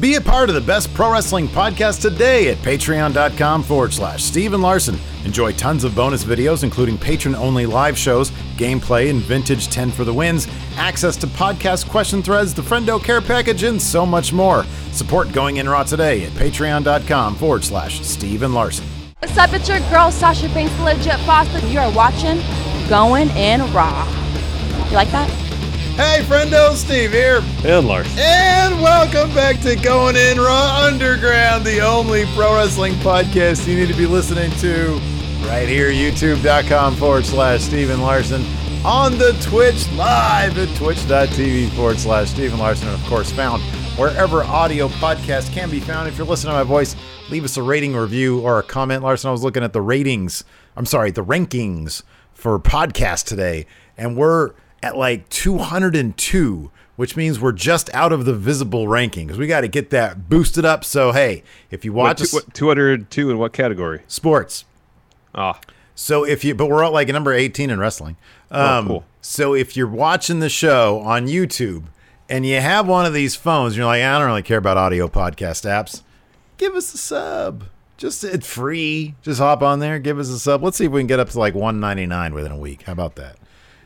Be a part of the best pro wrestling podcast today at patreon.com forward slash Steven Larson. Enjoy tons of bonus videos, including patron only live shows, gameplay, and vintage 10 for the wins, access to podcast question threads, the Friendo Care Package, and so much more. Support Going In Raw today at patreon.com forward slash Steven Larson. What's up? It's your girl Sasha Banks, legit boss. You are watching Going In Raw. You like that? Hey, friendo, Steve here. And Lars. And welcome back to Going In Raw Underground, the only pro wrestling podcast you need to be listening to right here, youtube.com forward slash Steven Larson, on the Twitch live at twitch.tv forward slash Steven Larson, and of course found wherever audio podcasts can be found. If you're listening to my voice, leave us a rating, review, or a comment. Larson, I was looking at the ratings, I'm sorry, the rankings for podcast today, and we're at like 202, which means we're just out of the visible rankings. We got to get that boosted up. So, hey, if you watch What, two, what, 202 in what category? sports, Ah, so if you, but we're at like number 18 in wrestling. Um, cool. So if you're watching the show on YouTube and you have one of these phones, you're like, I don't really care about audio podcast apps. Give us a sub. Just it's free. Just hop on there, give us a sub. Let's see if we can get up to like 199 within a week. How about that?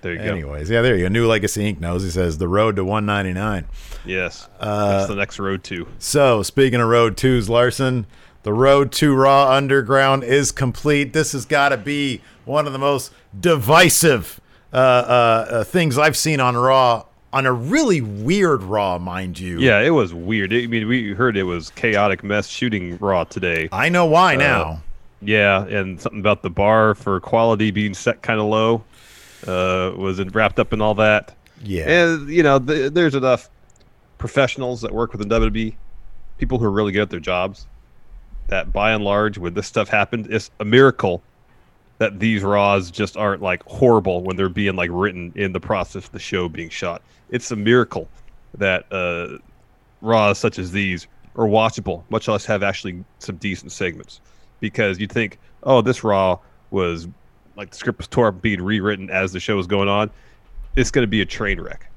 There you go. Anyways, yeah, there you go. New Legacy Inc. knows. He says the road to 199. Yes. Uh, That's the next road to. So, speaking of Road 2s, Larson, the Road to Raw Underground is complete. This has got to be one of the most divisive uh, uh, uh, things I've seen on Raw, on a really weird Raw, mind you. Yeah, it was weird. I mean, we heard it was chaotic mess shooting Raw today. I know why now. Yeah, and something about the bar for quality being set kind of low uh, was wrapped up in all that. Yeah. And you know, th- there's enough professionals that work with the WWE, people who are really good at their jobs, that by and large, when this stuff happened, it's a miracle that these Raws just aren't like horrible when they're being like written in the process of the show being shot. It's a miracle that uh, Raws such as these are watchable, much less have actually some decent segments. Because you'd think, oh, this Raw was like the script was tore up, being rewritten as the show was going on. It's going to be a train wreck,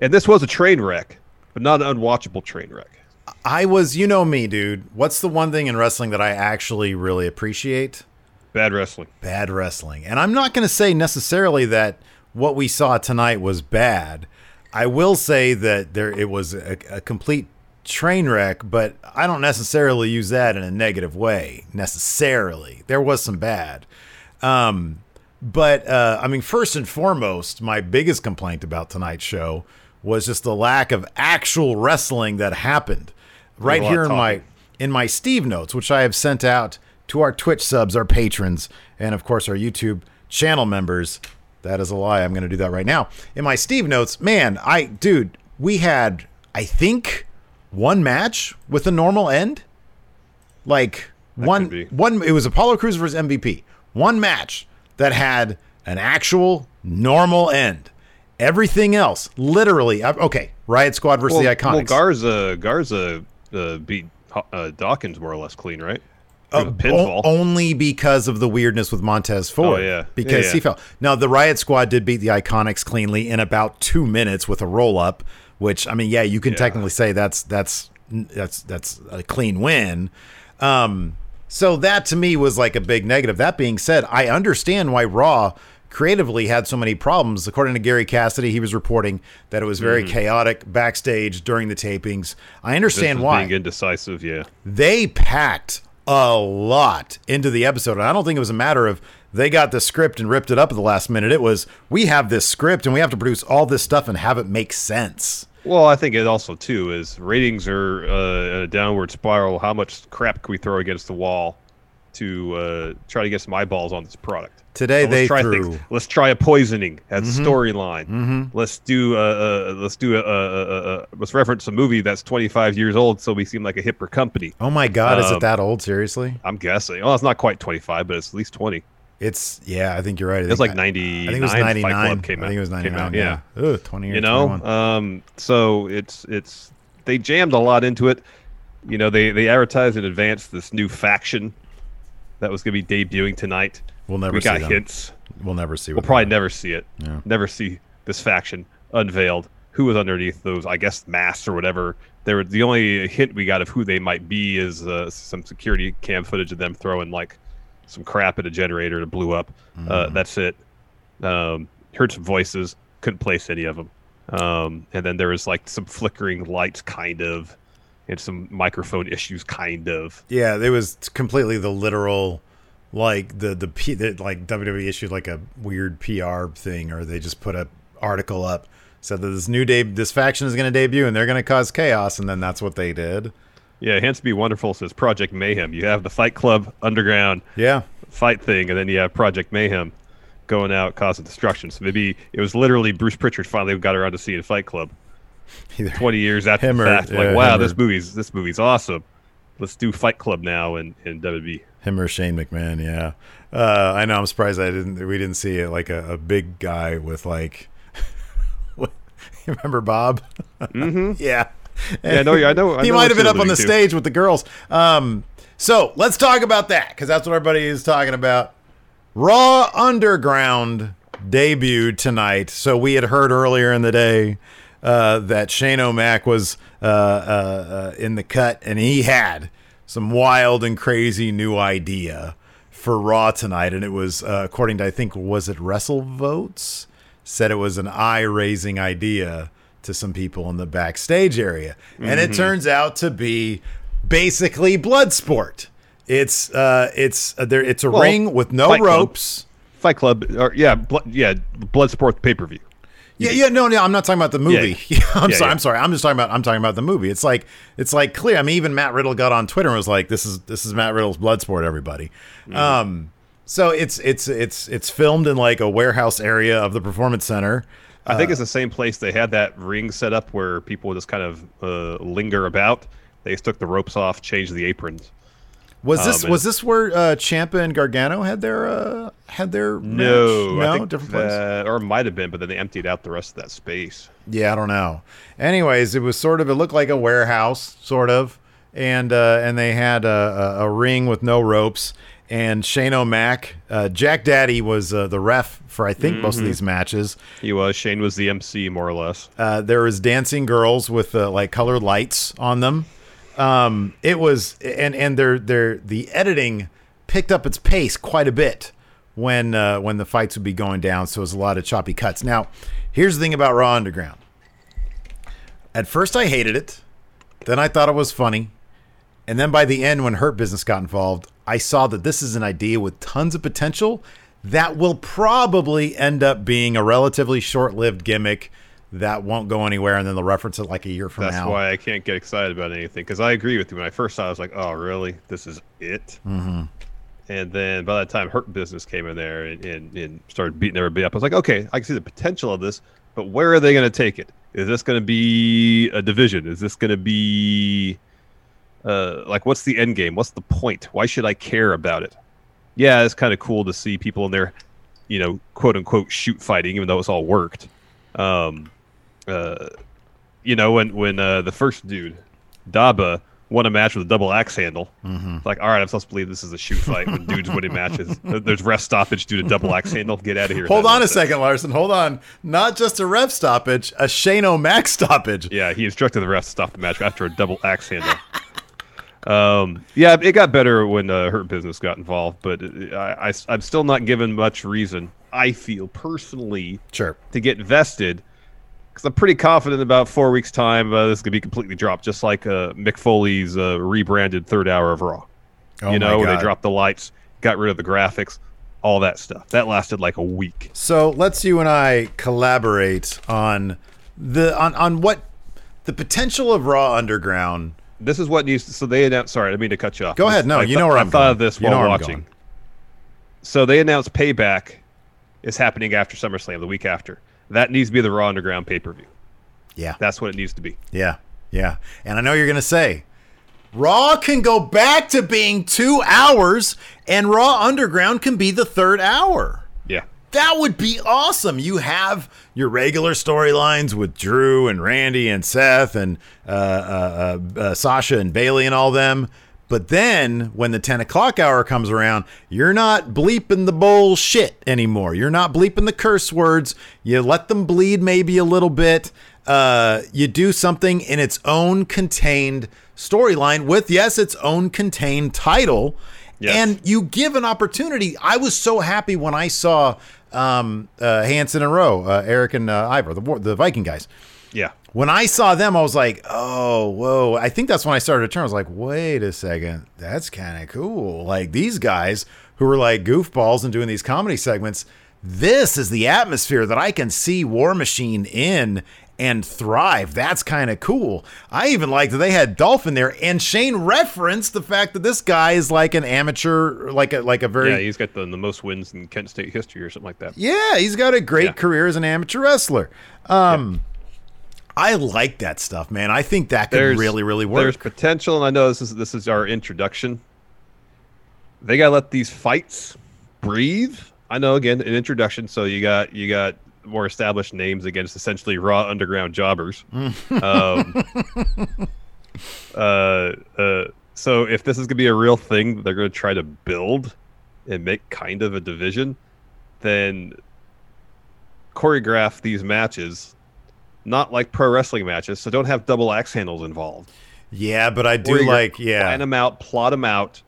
and this was a train wreck, but not an unwatchable train wreck. I was, you know me, dude. What's the one thing in wrestling that I actually really appreciate? Bad wrestling. bad wrestling. And I'm not going to say necessarily that what we saw tonight was bad. I will say that there it was a, a complete train wreck, but I don't necessarily use that in a negative way necessarily. There was some bad. Um, but uh, I mean, first and foremost, my biggest complaint about tonight's show was just the lack of actual wrestling that happened. Right here in my in my Steve notes, which I have sent out to our Twitch subs, our patrons, and of course our YouTube channel members. That is a lie. I'm going to do that right now. In my Steve notes, man, I dude, we had I think one match with a normal end. Like one one it was Apollo Crews versus MVP. One match that had an actual normal end. Everything else, literally, okay. Riot Squad versus Well, the Iconics. well, Garza Garza uh, beat uh, Dawkins more or less clean, right? Uh, o- only because of the weirdness with Montez Ford. Oh, yeah. Because Yeah, yeah. he fell. Now, the Riot Squad did beat the Iconics cleanly in about two minutes with a roll up, which, I mean, yeah, you can Yeah. technically say that's that's that's that's a clean win. Um, so that to me was like a big negative. That being said, I understand why Raw creatively had so many problems. According to Gary Cassidy, he was reporting that it was very hmm. chaotic backstage during the tapings. I. Understand why being indecisive. Yeah, they packed a lot into the episode. And I don't think it was a matter of they got the script and ripped it up at the last minute. It was we have this script and we have to produce all this stuff and have it make sense. Well, I think it also too is ratings are uh, a downward spiral. How much crap can we throw against the wall to uh, try to get some eyeballs on this product? Today let's they try threw. things. Let's try a poisoning as a storyline. Let's do a let's do a, let's reference a movie that's 25 years old, so we seem like a hipper company. Oh my God, is it Um, that old? Seriously? I'm guessing. Oh, it's not quite 25, but it's at least 20. It's yeah. I think you're right. I It's like 99. I think it was 99. Club came I think it was 99. out, yeah. Ugh, 20 or you know 21. um so it's it's they jammed a lot into it you know they they advertised in advance this new faction that was going to be debuting tonight We'll never we see got them. hints We'll never see. we'll probably they never see it Yeah. never see this faction unveiled who was underneath those i guess masks or whatever they were the only hint we got of who they might be is uh, some security cam footage of them throwing like some crap at a generator that blew up uh, Mm-hmm. that's it um, heard some voices couldn't place any of them um, and then there was like some flickering lights kind of and some microphone issues kind of Yeah, it was completely the literal, like the the, P, the like WWE issued like a weird PR thing, or they just put a article up said that this new day this faction is going to debut and they're going to cause chaos, and then that's what they did. Yeah hence be wonderful says project mayhem you have the fight club underground Yeah, fight thing, and then you have Project Mayhem going out causing destruction. So maybe it was literally Bruce Pritchard finally got around to seeing Fight Club Either- twenty years after Him the or- fact. yeah, like, wow, this or- movie's this movie's awesome. Let's do Fight Club now and in WWE. him or Shane McMahon. Yeah, uh, I know. I'm surprised I didn't. We didn't see it like a, a big guy with like. you remember Bob? Mm-hmm. yeah. Yeah, I know. I know. I he know might have been up on the to. stage with the girls. Um, so let's talk about that because that's what everybody is talking about. Raw Underground debuted tonight. So we had heard earlier in the day uh, that Shane O'Mac was uh, uh, uh, in the cut, and he had some wild and crazy new idea for Raw tonight, and it was uh, according to I think was it Wrestle Votes said it was an eye raising idea to some people in the backstage area, and it turns out to be basically blood sport. It's uh, it's uh, there. It's a Well, ring with no Fight Club. ropes. Fight Club, or yeah, bl- yeah, Blood Sport pay per view. Yeah, yeah, no, no, I'm not talking about the movie. Yeah. I'm Yeah, sorry, yeah. I'm sorry. I'm just talking about I'm talking about the movie. It's like it's like clear. I mean, even Matt Riddle got on Twitter and was like, "This is this is Matt Riddle's Bloodsport." Everybody. Mm-hmm. Um, so it's it's it's it's filmed in like a warehouse area of the performance center. I think it's the same place they had that ring set up where people would just kind of uh, linger about. They just took the ropes off, changed the aprons. Was this Um, was this where uh, Ciampa and Gargano had their uh, had their No, match? I no think different place. or might have been, but then they emptied out the rest of that space. Yeah, I don't know. Anyways, it was sort of it looked like a warehouse, sort of, and uh, and they had a, a, a ring with no ropes. And Shane O'Mac, uh, Jack Daddy was uh, the ref for I think most of these matches. He was. Shane was the MC, more or less. Uh, there was dancing girls with uh, like colored lights on them. Um, it was and and their their the editing picked up its pace quite a bit when uh, when the fights would be going down. So it was a lot of choppy cuts. Now, here's the thing about Raw Underground. At first, I hated it. Then I thought it was funny. And then by the end, when Hurt Business got involved, I saw that this is an idea with tons of potential that will probably end up being a relatively short lived gimmick that won't go anywhere. And then they'll reference it like a year from That's now. That's why I can't get excited about anything because I agree with you. When I first saw, it, I was like, "Oh, really? This is it?" Mm-hmm. And then by that time Hurt Business came in there and, and, and started beating everybody up, I was like, "Okay, I can see the potential of this, but where are they going to take it? Is this going to be a division? Is this going to be uh, like what's the end game? What's the point? Why should I care about it?" Yeah, it's kind of cool to see people in there, you know, quote unquote shoot fighting, even though it's all worked. Um, uh, you know, when when uh, the first dude, Daba, won a match with a double axe handle. Mm-hmm. It's like, all right, I'm supposed to believe this is a shoot fight when dudes winning matches. There's rest stoppage due to double axe handle. Get out of here. Hold on a second, Larson. Hold on. Not just a ref stoppage, a Shane O'Mac stoppage. Yeah, he instructed the ref to stop the match after a double axe handle. Um, yeah, it got better when uh, Hurt Business got involved, but I, I, I'm still not given much reason. I feel personally Sure. to get vested because I'm pretty confident about four weeks' time uh, this is gonna be completely dropped, just like uh, Mick Foley's uh, rebranded third hour of Raw. Oh you know, where they dropped the lights, got rid of the graphics, all that stuff. That lasted like a week. So let's you and I collaborate on the on on what the potential of Raw Underground. This is what needs. To, so they announced. Sorry, I mean to cut you off. Go ahead. No, I you know where I I'm thought going. of this You know while I'm watching. So they announced Payback is happening after SummerSlam, the week after. That needs to be the Raw Underground pay per view. Yeah. That's what it needs to be. Yeah. Yeah. And I know you're going to say, Raw can go back to being two hours and Raw Underground can be the third hour. That would be awesome. You have your regular storylines with Drew and Randy and Seth and uh, uh, uh, uh, Sasha and Bayley and all them. But then when the 10 o'clock hour comes around, you're not bleeping the bullshit anymore. You're not bleeping the curse words. You let them bleed maybe a little bit. Uh, you do something in its own contained storyline with, yes, its own contained title. Yes. And you give an opportunity. I was so happy when I saw um, uh, Hanson and Rowe, uh, Erik and uh, Ivor, the, War- the Viking guys. Yeah. When I saw them, I was like, oh, whoa. I think that's when I started to turn. I was like, wait a second. That's kind of cool. Like these guys who were like goofballs and doing these comedy segments, this is the atmosphere that I can see War Machine in and thrive. That's kind of cool. I even liked that they had Dolphin there, and Shane referenced the fact that this guy is like an amateur, like a like a very Yeah, he's got the, the most wins in Kent State history or something like that. yeah, he's got a great Yeah. career as an amateur wrestler. Um, I like that stuff, man. I think that could really, really work. There's potential, and I know this is this is our introduction. They gotta let these fights breathe. I know again an introduction, so you got you got more established names against essentially raw underground jobbers. um, uh, uh, so if this is gonna be a real thing, they're gonna try to build and make kind of a division, then choreograph these matches not like pro wrestling matches, so don't have double axe handles involved. Yeah, but I do like, yeah, Plan them out, plot them out,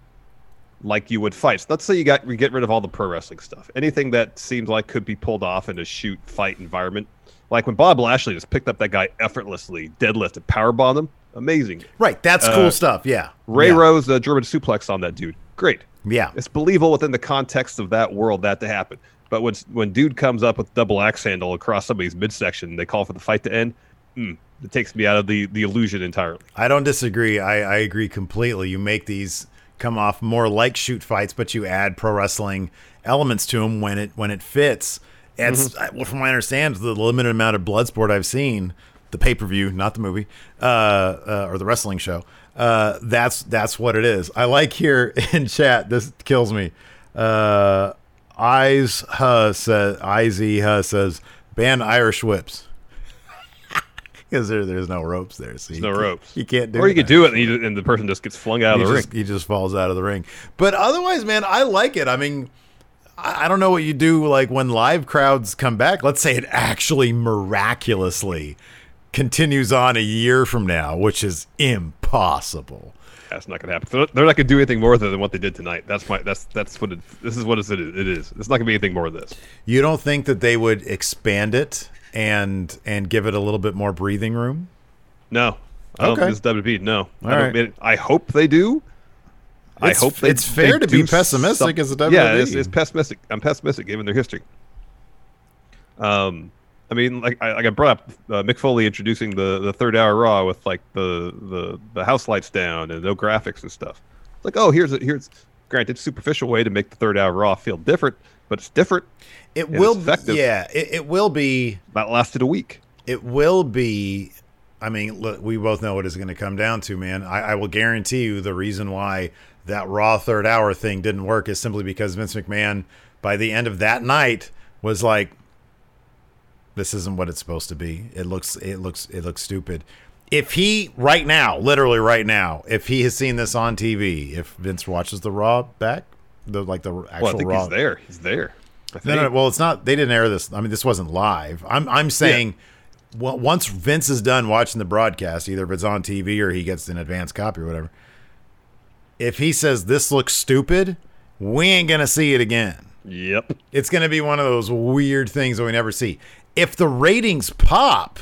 like you would fights. Let's say you got we get rid of all the pro wrestling stuff. Anything that seems like could be pulled off in a shoot fight environment, like when Bob Lashley just picked up that guy effortlessly, deadlifted, powerbombed him, amazing. right. That's uh, cool stuff. Yeah, Ray yeah. Rose, the German suplex on that dude, great. Yeah, It's believable within the context of that world that to happen. But when when dude comes up with double axe handle across somebody's midsection, they call for the fight to end. Mm, it takes me out of the the illusion entirely. I don't disagree. I, I agree completely. You make these come off more like shoot fights, but you add pro wrestling elements to them when it when it fits. It's Mm-hmm. well, from what I understand, the limited amount of blood sport I've seen, the pay per view, not the movie, uh, uh, or the wrestling show. Uh, that's that's what it is. I like here in chat. This kills me. Uh, Eyes huh says Izzy huh says ban Irish whips because there, there's no ropes there. So There's no ropes. You can't do. It. Or you could do it, and, you, and the person just gets flung out He of the just, ring. he just falls out of the ring. But otherwise, man, I like it. I mean, I, I don't know what you do like when live crowds come back. Let's say it actually miraculously continues on a year from now, which is impossible. That's not going to happen. They're not, not going to do anything more than what they did tonight. That's my. That's that's what it. This is what it is. It is. It's not going to be anything more of this. You don't think that they would expand it and and give it a little bit more breathing room? No. I don't think it's WWE. No. I, All don't, right. I hope they do. I It's- hope they, it's fair they to be pessimistic as a Yeah, WWE. it's, it's pessimistic. I'm pessimistic given their history. Um, I mean, like I, like I brought up uh, Mick Foley introducing the, the third hour Raw with like the, the the house lights down and no graphics and stuff. It's like, oh, here's a here's granted superficial way to make the third hour Raw feel different, but it's different. It will, effective. yeah, it, it will be. That lasted a week. It will be. I mean, look, we both know what it's going to come down to, man. I, I will guarantee you the reason why that Raw third hour thing didn't work is simply because Vince McMahon, by the end of that night, was like, "This isn't what it's supposed to be. It looks, it looks, it looks stupid." If he right now, literally right now, if he has seen this on TV, if Vince watches the Raw back, the like the actual Well, I think Raw, he's there. He's there. I no, no, well, it's not. They didn't air this. I mean, this wasn't live. I'm, I'm saying, well, once Vince is done watching the broadcast, either if it's on TV or he gets an advance copy or whatever, if he says this looks stupid, we ain't gonna see it again. Yep. It's gonna be one of those weird things that we never see. If the ratings pop,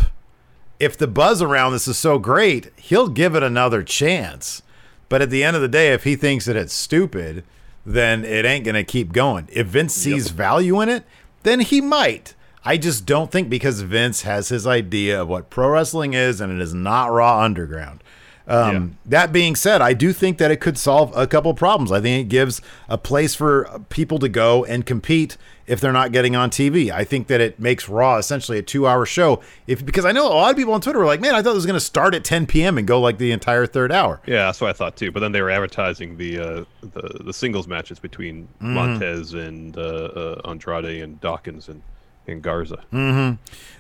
if the buzz around this is so great, he'll give it another chance. But at the end of the day, if he thinks that it's stupid, then it ain't going to keep going. If Vince sees value in it, then he might. I just don't think because Vince has his idea of what pro wrestling is and it is not Raw Underground. Um, That being said, I do think that it could solve a couple problems. I think it gives a place for people to go and compete if they're not getting on TV. I think that it makes Raw essentially a two-hour show. If because I know a lot of people on Twitter were like, "Man, I thought it was going to start at 10 p.m. and go like the entire third hour." Yeah, that's what I thought too. But then they were advertising the uh, the the singles matches between Mm-hmm. Montez and uh, uh, Andrade and Dawkins and and Garza. Mm.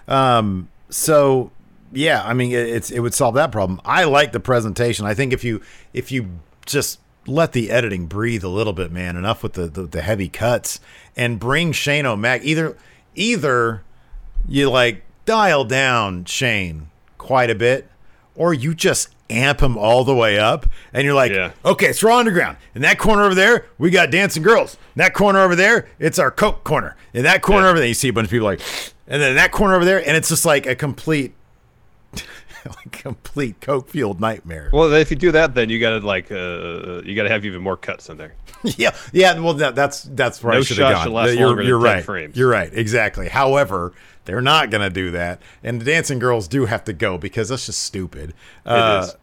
Um, so yeah, I mean, it, it's it would solve that problem. I like the presentation. I think if you if you just let the editing breathe a little bit, man, enough with the the, the heavy cuts and bring Shane O'Mac either either you like dial down Shane quite a bit, or you just amp him all the way up, and you're like, Yeah. okay, it's Raw Underground. In that corner over there, we got dancing girls. In that corner over there, it's our Coke corner. In that corner Yeah. over there, you see a bunch of people like, and then in that corner over there, and it's just like a complete, like complete Coke fueled nightmare. Well, if you do that, then you got to like uh, you got to have even more cuts in there. yeah, yeah. Well, that, that's that's where I No should have gone. last you're you're 10 right. frames. You're right. Exactly. However, they're not going to do that, and the dancing girls do have to go because that's just stupid. Uh, is.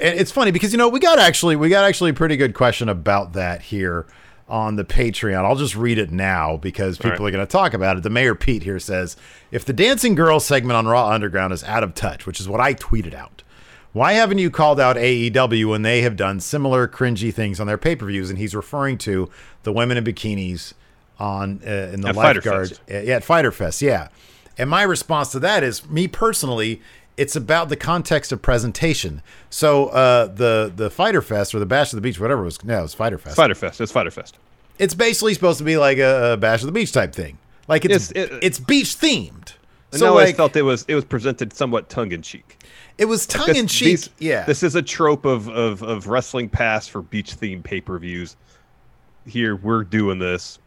and it's funny because you know we got actually we got actually a pretty good question about that here on the Patreon. I'll just read it now because people right. are going to talk about it. The mayor Pete here says if the dancing girls segment on Raw Underground is out of touch, which is what I tweeted out. Why haven't you called out AEW when they have done similar cringy things on their pay per views? And he's referring to the women in bikinis on uh, in the At lifeguard. Fest. Uh, yeah, at Fyter Fest. Yeah. And my response to that is me personally, it's about the context of presentation. So uh, the the Fyter Fest or the Bash of the Beach, whatever it was, no, it was Fyter Fest. Fyter Fest. It's Fyter Fest. It's basically supposed to be like a, a Bash of the Beach type thing. Like it's It's- it- it's beach themed. And So I always like felt it was it was presented somewhat tongue in cheek. it was tongue in cheek. These- Yeah. This is a trope of, of, of wrestling pass for beach themed pay per views. Here, we're doing this,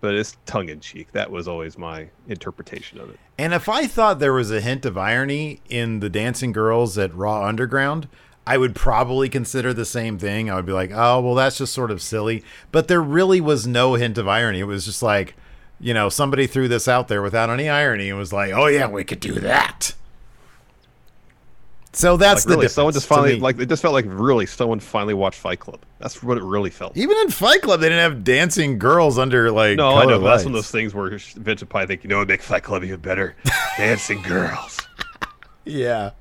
but it's tongue in cheek. That was always my interpretation of it. And if I thought there was a hint of irony in the dancing girls at Raw Underground, I would probably consider the same thing. I would be like, oh, well, that's just sort of silly. But there really was no hint of irony. It was just like, you know, somebody threw this out there without any irony and was like, oh, yeah, we could do that. So that's Like, the really, someone just finally, like, it just felt like really someone finally watched Fight Club. That's what it really felt. Even in Fight Club, they didn't have dancing girls under like. No, I know, but that's one of those things where Vince would probably think, you know, it'd make Fight Club even better. Dancing girls. Yeah.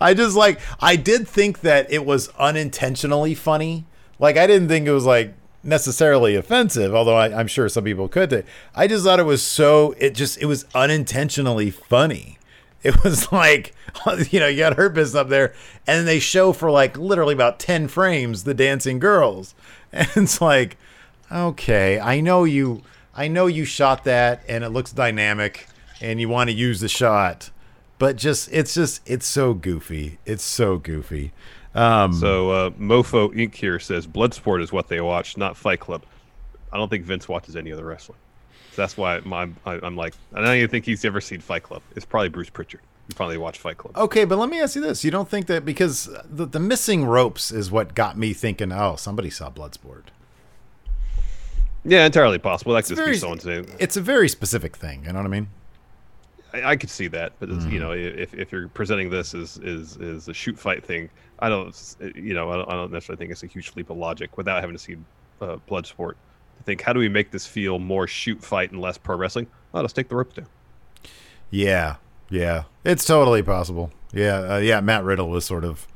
I just like I did think that it was unintentionally funny. Like I didn't think it was like necessarily offensive, although I, I'm sure some people could. I just thought it was so it just it was unintentionally funny. It was like you know you got Business up there, and then they show for like literally about ten frames the dancing girls, and it's like okay, I know you I know you shot that and it looks dynamic and you want to use the shot but just it's just it's so goofy. It's so goofy. Um, So uh, Mofo Inc. here says Bloodsport is what they watch, not Fight Club. I don't think Vince watches any other wrestling. So that's why my, I, I'm like, I don't even think he's ever seen Fight Club. It's probably Bruce Pritchard. You probably watched Fight Club. okay, but let me ask you this: You don't think that because the, the missing ropes is what got me thinking? Oh, somebody saw Bloodsport. Yeah, entirely possible. That could just very- be someone saying. It's a very specific thing. You know what I mean? I, I could see that, but it's, you Mm-hmm. know, if, if you're presenting this as is is a shoot fight thing, I don't, you know, I don't, I don't necessarily think it's a huge leap of logic without having to see uh, Bloodsport to think how do we make this feel more shoot fight and less pro wrestling? Let's take the ropes down. Yeah, yeah, it's totally possible. Yeah, uh, yeah. Matt Riddle was sort of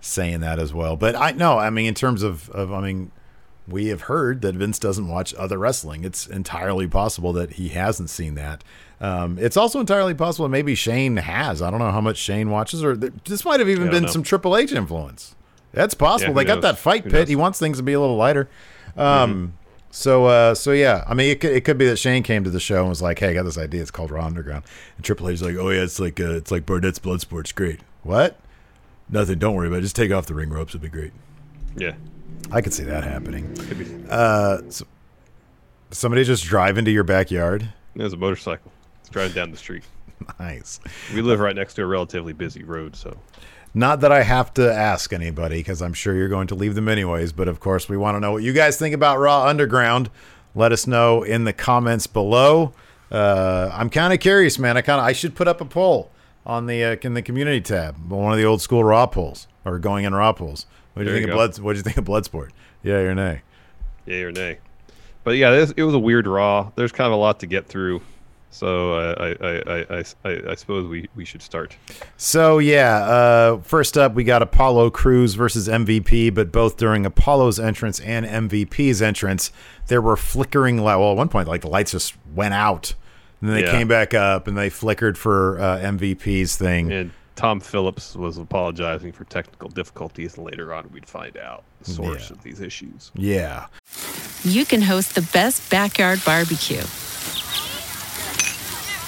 saying that as well. But I no, I mean, in terms of, of I mean, we have heard that Vince doesn't watch other wrestling. It's entirely possible that he hasn't seen that. Um, it's also entirely possible that maybe Shane has. I don't know how much Shane watches, or th- this might have even been know. some Triple H influence. That's possible. who they got that fight Who pit. knows? He wants things to be a little lighter. Um, So, uh, so yeah, I mean, it could, it could be that Shane came to the show and was like, "Hey, I got this idea. It's called Raw Underground." And Triple H's like, "Oh yeah, it's like uh, it's like Barnett's Bloodsport. It's great." What? Nothing. Don't worry about it. Just take off the ring ropes. It'll be great. Yeah, I could see that happening. Uh, so, somebody just drive into your backyard. There's a motorcycle. It's driving down the street. Nice. We live right next to a relatively busy road, so Not that I have to ask anybody because I'm sure you're going to leave them anyways. But of course, we want to know what you guys think about Raw Underground. Let us know in the comments below. Uh, I'm kind of curious, man. I kind of I should put up a poll. on the uh, in the community tab. One of the old school Raw polls or going in Raw polls. What do you think of blood? What do you think of Bloodsport? Yeah or nay? Yay or nay? But yeah, this, it was a weird Raw. There's kind of a lot to get through. So uh, I, I, I, I, I, I suppose we, we should start. So yeah, uh, first up we got Apollo Crews versus MVP, but both during Apollo's entrance and MVP's entrance, there were flickering light. Well, at one point, like the lights just went out, and then they Yeah. came back up, and they flickered for uh, MVP's thing. And Tom Phillips was apologizing for technical difficulties, and later on we'd find out the source Yeah. of these issues. Yeah, you can host the best backyard barbecue.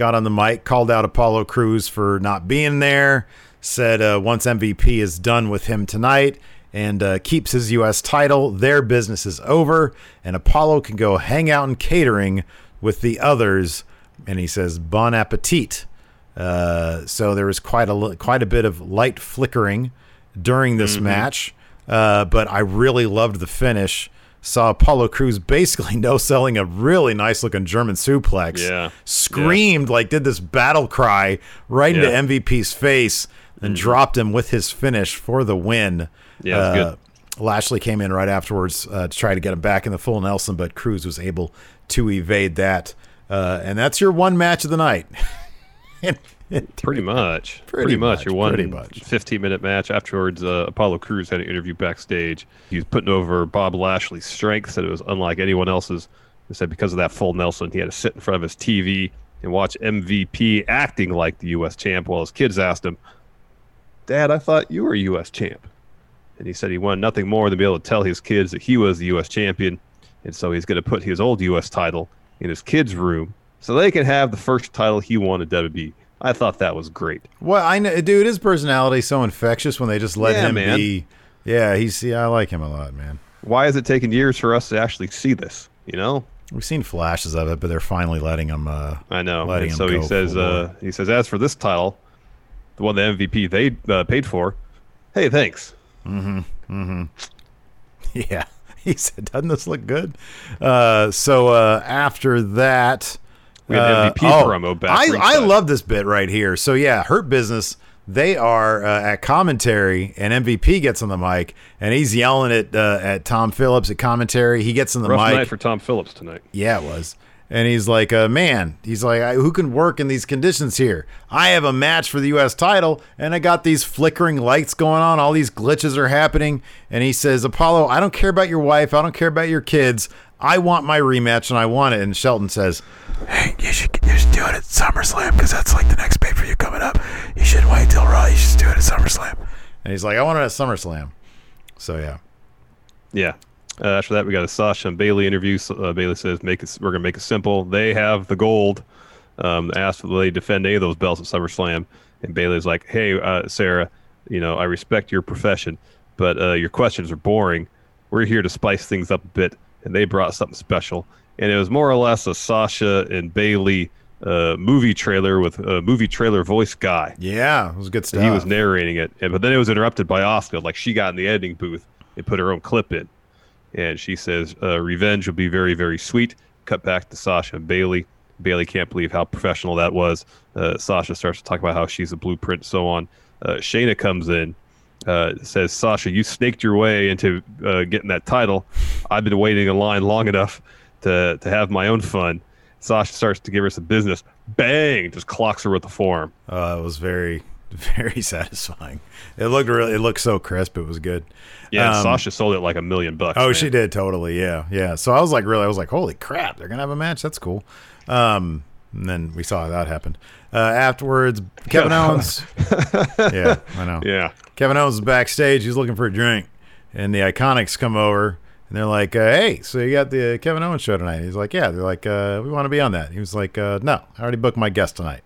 got on the mic, called out Apollo Crews for not being there, said uh, once MVP is done with him tonight and uh, keeps his U.S. title, their business is over, and Apollo can go hang out in catering with the others. And he says, "Bon appetit." Uh, so there was quite a quite a bit of light flickering during this match, uh, but I really loved the finish. Saw Apollo Crews basically no selling a really nice looking German suplex. Yeah. Screamed like did this battle cry right Yeah. Into MVP's face and dropped him with his finish for the win. Yeah, Uh, Lashley came in right afterwards uh, to try to get him back in the full Nelson, but Crews was able to evade that. Uh, and that's your one match of the night. Pretty much. Pretty Pretty, much. much, Your one pretty much. 15 minute match. Afterwards, uh, Apollo Crews had an interview backstage. He was putting over Bob Lashley's strength, said it was unlike anyone else's. He said because of that full Nelson, he had to sit in front of his TV and watch MVP acting like the U.S. champ while his kids asked him, Dad, I thought you were U.S. champ. And he said he wanted nothing more than be able to tell his kids that he was the U.S. champion. And so he's going to put his old U.S. title in his kids' room so they can have the first title he won at WWE. I thought that was great. Well, I know, dude. His personality's so infectious when they just let Yeah, him man. be. Yeah, he's. Yeah, I like him a lot, man. Why has it taken years for us to actually see this? You know, We've seen flashes of it, but they're finally letting him. Uh, I know. Letting And so he says, uh, he says, as for this title, the one the MVP they uh, paid for, hey, thanks. Mm hmm. Yeah, he said, "Doesn't this look good?" Uh, so uh, after that, We had uh, an MVP promo back I I love this bit right here. So yeah, Hurt Business. They are uh, at commentary, and MVP gets on the mic, and he's yelling at uh, at Tom Phillips at commentary. He gets on the Rough mic. night for Tom Phillips tonight. Yeah, it was. And he's like, uh, man, he's like, I- who can work in these conditions here? I have a match for the U.S. title, and I got these flickering lights going on. All these glitches are happening. And he says, Apollo, I don't care about your wife. I don't care about your kids. I want my rematch, and I want it. And Shelton says, Hey, you should, you should do it at SummerSlam because that's like the next pay per view coming up. You should wait till Raw. You should do it at SummerSlam. And he's like, I want it at SummerSlam. So yeah. Yeah. Uh, after that, we got a Sasha and Bayley interview. Uh, Bayley says, "Make it. We're gonna make it simple. They have the gold. Um, asked will they defend any of those belts at SummerSlam, and Bayley's like, "Hey, uh, Sarah, you know I respect your profession, but uh, your questions are boring. We're here to spice things up a bit, and they brought something special. And it was more or less a Sasha and Bayley uh, movie trailer with a movie trailer voice guy. Yeah, it was good stuff. He was narrating it, and, but then it was interrupted by Asuka. Like she got in the editing booth and put her own clip in, and she says, uh, "Revenge will be very, very sweet." Cut back to Sasha and Bayley. Bayley can't believe how professional that was. Uh, Sasha starts to talk about how she's a blueprint, so on. Uh, Shayna comes in, uh, says, "Sasha, you snaked your way into uh, getting that title. I've been waiting in line long enough to to have my own fun." Sasha starts to give her some business. Bang! Just clocks her with the forearm. Uh, it was very, very satisfying. It looked really, it looked so crisp. It was good. Yeah, Um, Sasha sold it like a million bucks. Oh, man. she did totally. Yeah, yeah. So I was like, really, I was like, holy crap, they're gonna have a match. That's cool. Um, and then we saw how that happened. Uh, afterwards, Kevin Owens. yeah, I know. Yeah. Kevin Owens is backstage. He's looking for a drink, and the Iconics come over. And they're like, uh, "Hey, so you got the Kevin Owens show tonight?" He's like, "Yeah." They're like, uh, "We want to be on that." He was like, uh, "No, I already booked my guest tonight."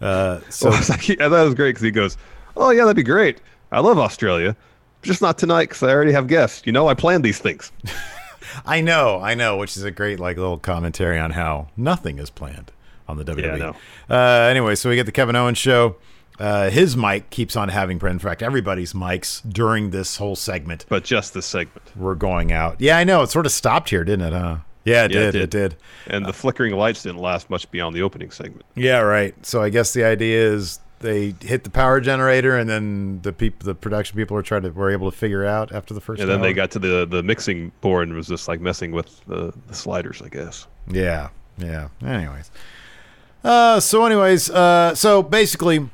Uh, so So it's like, I thought it was great because he goes, "Oh yeah, that'd be great. I love Australia, just not tonight because I already have guests. You know, I planned these things." I know, I know, which is a great like little commentary on how nothing is planned on the WWE. Yeah, know. Uh, anyway, so we get the Kevin Owens show. Uh, his mic keeps on having, in fact, everybody's mics during this whole segment. But just this segment. We're going out. Yeah, I know. It sort of stopped here, didn't it? Huh? Yeah, it Yeah, did. It did. And the flickering lights didn't last much beyond the opening segment. Yeah, right. So I guess the idea is they hit the power generator, and then the people, the production people, are trying to were able to figure out after the first. And then hour. they got to the the mixing board and was just like messing with the, the sliders, I guess. Yeah, yeah. Anyways, uh, so anyways, uh, so basically,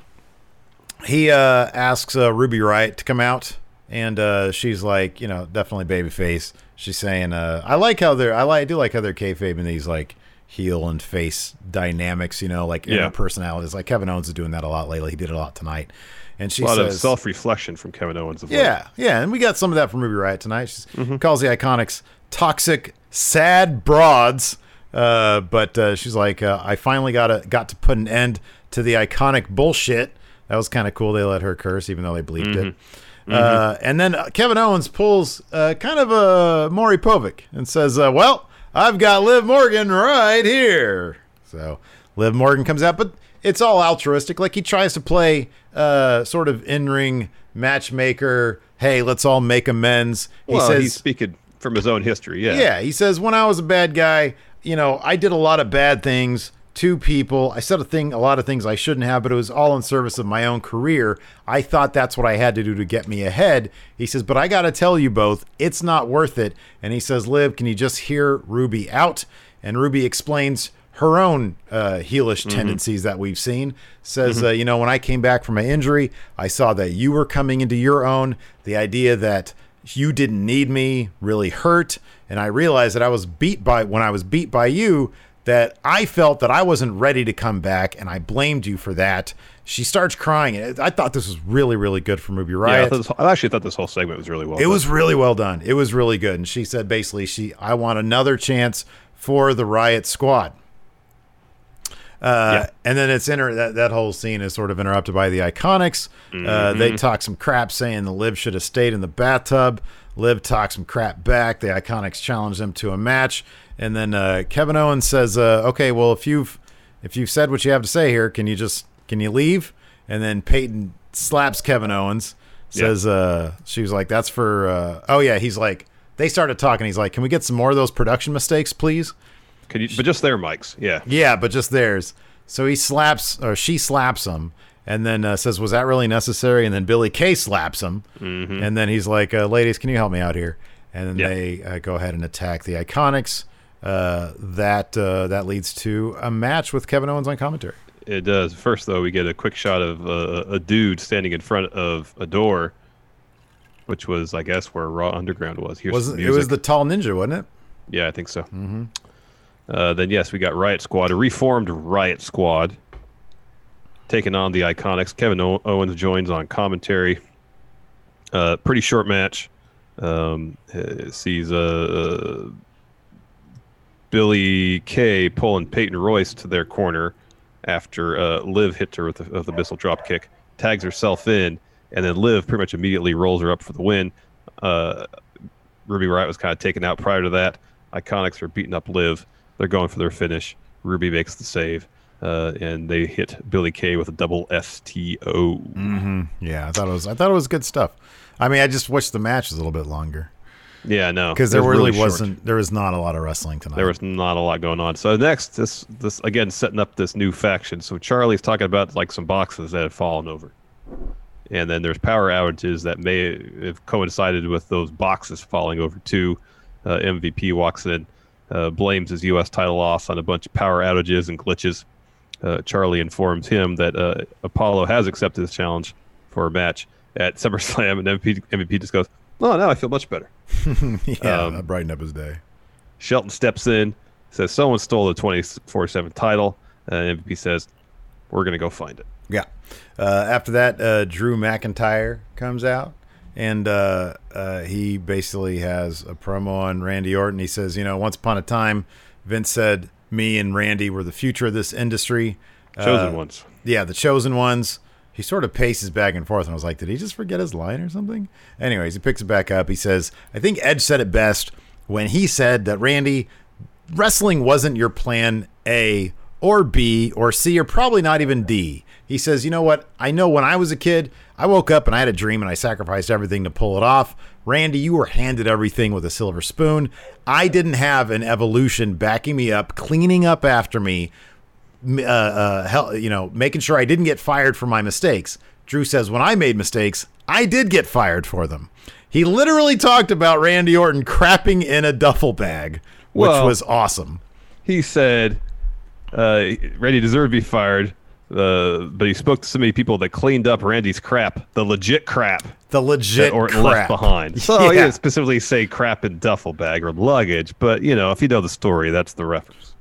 he uh asks uh, Ruby Riott to come out, and uh, she's like, you know, definitely babyface. She's saying, uh, I like how they're, I like, I do like how they're kayfabe in these like heel and face dynamics, you know, like Yeah. inner personalities. Like Kevin Owens is doing that a lot lately. He did it a lot tonight, and she a lot of says, self reflection from Kevin Owens. Of yeah, yeah, and we got some of that from Ruby Riott tonight. She Mm-hmm. calls the Iconics toxic, sad broads. Uh, but uh, she's like, uh, I finally got a, got to put an end to the iconic bullshit. That was kind of cool. They let her curse, even though they bleeped it. Mm-hmm. Uh, and then uh, Kevin Owens pulls uh, kind of a Maury Povich and says, uh, "Well, I've got Liv Morgan right here." So Liv Morgan comes out, but it's all altruistic. Like he tries to play uh, sort of in-ring matchmaker. Hey, let's all make amends. He Well, says, he's speaking from his own history. Yeah. yeah, he says when I was a bad guy, you know, I did a lot of bad things to people. I said a thing, a lot of things I shouldn't have, but it was all in service of my own career. I thought that's what I had to do to get me ahead. He says, but I got to tell you both, it's not worth it. And he says, Liv, can you just hear Ruby out? And Ruby explains her own uh, heelish tendencies that we've seen. Says, uh, you know, when I came back from my injury, I saw that you were coming into your own. The idea that you didn't need me really hurt. And i realized that i was beat by when i was beat by you that i felt that i wasn't ready to come back and i blamed you for that. She starts crying and i thought this was really really good from ruby Yeah, I, riot I actually thought this whole segment was really well. it done. was really well done. It was really good. And she said basically she i want another chance for the riot squad uh, Yeah. And then it's inter- that that whole scene is sort of interrupted by the Iconics. Uh, they Mm-hmm. talk some crap, saying the Liv should have stayed in the bathtub. Liv talks some crap back. The Iconics challenge them to a match, and then uh, Kevin Owens says, uh, "Okay, well if you've if you've said what you have to say here, can you just can you leave?" And then Peyton slaps Kevin Owens. Says uh, she was like, "That's for uh, oh yeah." He's like, they started talking. He's like, "Can we get some more of those production mistakes, please?" Could you, but just their mics. Yeah. Yeah, but just theirs. So he slaps, or she slaps him, and then uh, says, "Was that really necessary?" And then Billie Kay slaps him, and then he's like, uh, "Ladies, can you help me out here?" And then Yeah. they uh, go ahead and attack the Iconics. Uh, that uh, that leads to a match with Kevin Owens on commentary. It does. First, though, we get a quick shot of uh, a dude standing in front of a door, which was, I guess, where Raw Underground was. Here's Was it was the tall ninja, wasn't it? Yeah, I think so. Mm-hmm. Uh, then yes, we got Riot Squad, a reformed Riot Squad, taking on the Iconics. Kevin o- Owens joins on commentary. Uh, pretty short match. Um, uh, sees uh, Billie Kay pulling Peyton Royce to their corner after uh, Liv hit her with the, with the missile drop kick, tags herself in, and then Liv pretty much immediately rolls her up for the win. Uh, Ruby Riott was kind of taken out prior to that. Iconics are beating up Liv. They're going for their finish. Ruby makes the save. uh, and they hit Billie Kay with a double STO. Mm-hmm. Yeah, I thought it was. I thought it was good stuff. I mean, I just wish the match was a little bit longer Yeah, no, because there was really, wasn't. There was not a lot of wrestling tonight. There was not a lot going on. So next, this this again setting up this new faction. So Charly's talking about like some boxes that had fallen over, and then there's power outages that may have coincided with those boxes falling over too. Uh, MVP walks in, uh, blames his U.S. title loss on a bunch of power outages and glitches. Uh, Charly informs him that uh, Apollo has accepted his challenge for a match at SummerSlam, and MVP, MVP just goes, "Oh, now I feel much better." yeah, um, that brightened up his day. Shelton steps in, says someone stole the 24 7 title. And MVP says, We're going to go find it. Yeah. Uh, after that, uh, Drew McIntyre comes out, and uh, uh, he basically has a promo on Randy Orton. He says, you know, once upon a time, Vince said me and Randy were the future of this industry. Chosen Uh, ones. Yeah, the chosen ones. He sort of paces back and forth, and I was like, did he just forget his line or something? Anyways, he picks it back up. He says, I think Edge said it best when he said that Randy, wrestling wasn't your plan A or B or C or probably not even D. He says, You know what? I know when I was a kid, I woke up and I had a dream and I sacrificed everything to pull it off. Randy, you were handed everything with a silver spoon. I didn't have an evolution backing me up, cleaning up after me, uh, uh, hell, you know, making sure I didn't get fired for my mistakes. Drew says, When I made mistakes, I did get fired for them. He literally talked about Randy Orton crapping in a duffel bag, which Well- was awesome. He said, uh, Randy deserved to be fired. Uh, but he spoke to so many people that cleaned up Randy's crap, the legit crap The legit crap. left behind. So he Yeah. didn't specifically say crap in duffel bag or luggage, but you know, if you know the story, that's the reference.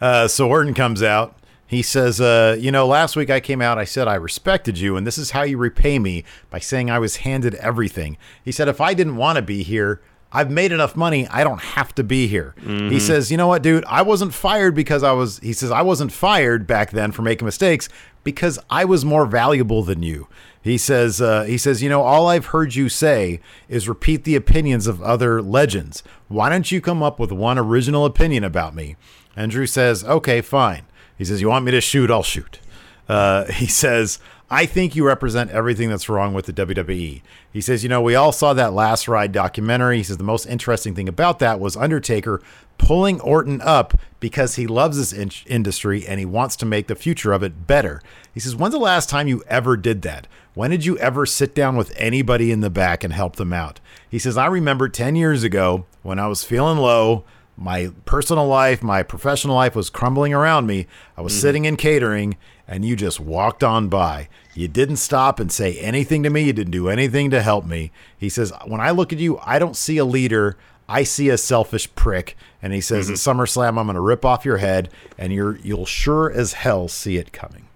Uh, so Orton comes out. He says, uh, You know, last week I came out, I said I respected you, and this is how you repay me by saying I was handed everything. He said, If I didn't want to be here, I've made enough money. I don't have to be here. He says, You know what, dude? I wasn't fired because I was, he says, I wasn't fired back then for making mistakes because I was more valuable than you. He says, uh, he says, you know, all I've heard you say is repeat the opinions of other legends. Why don't you come up with one original opinion about me? And Drew says, okay, fine. He says, you want me to shoot? I'll shoot. Uh, he says, I think you represent everything that's wrong with the WWE. He says, you know, we all saw that last ride documentary. He says the most interesting thing about that was Undertaker pulling Orton up because he loves this in- industry and he wants to make the future of it better. He says, when's the last time you ever did that? When did you ever sit down with anybody in the back and help them out? He says, I remember 10 years ago when I was feeling low, my personal life, my professional life was crumbling around me. I was mm-hmm. sitting in catering and you just walked on by. You didn't stop and say anything to me. You didn't do anything to help me. He says, When I look at you, I don't see a leader. I see a selfish prick. And he says, At SummerSlam, I'm going to rip off your head and you're, you'll sure as hell see it coming.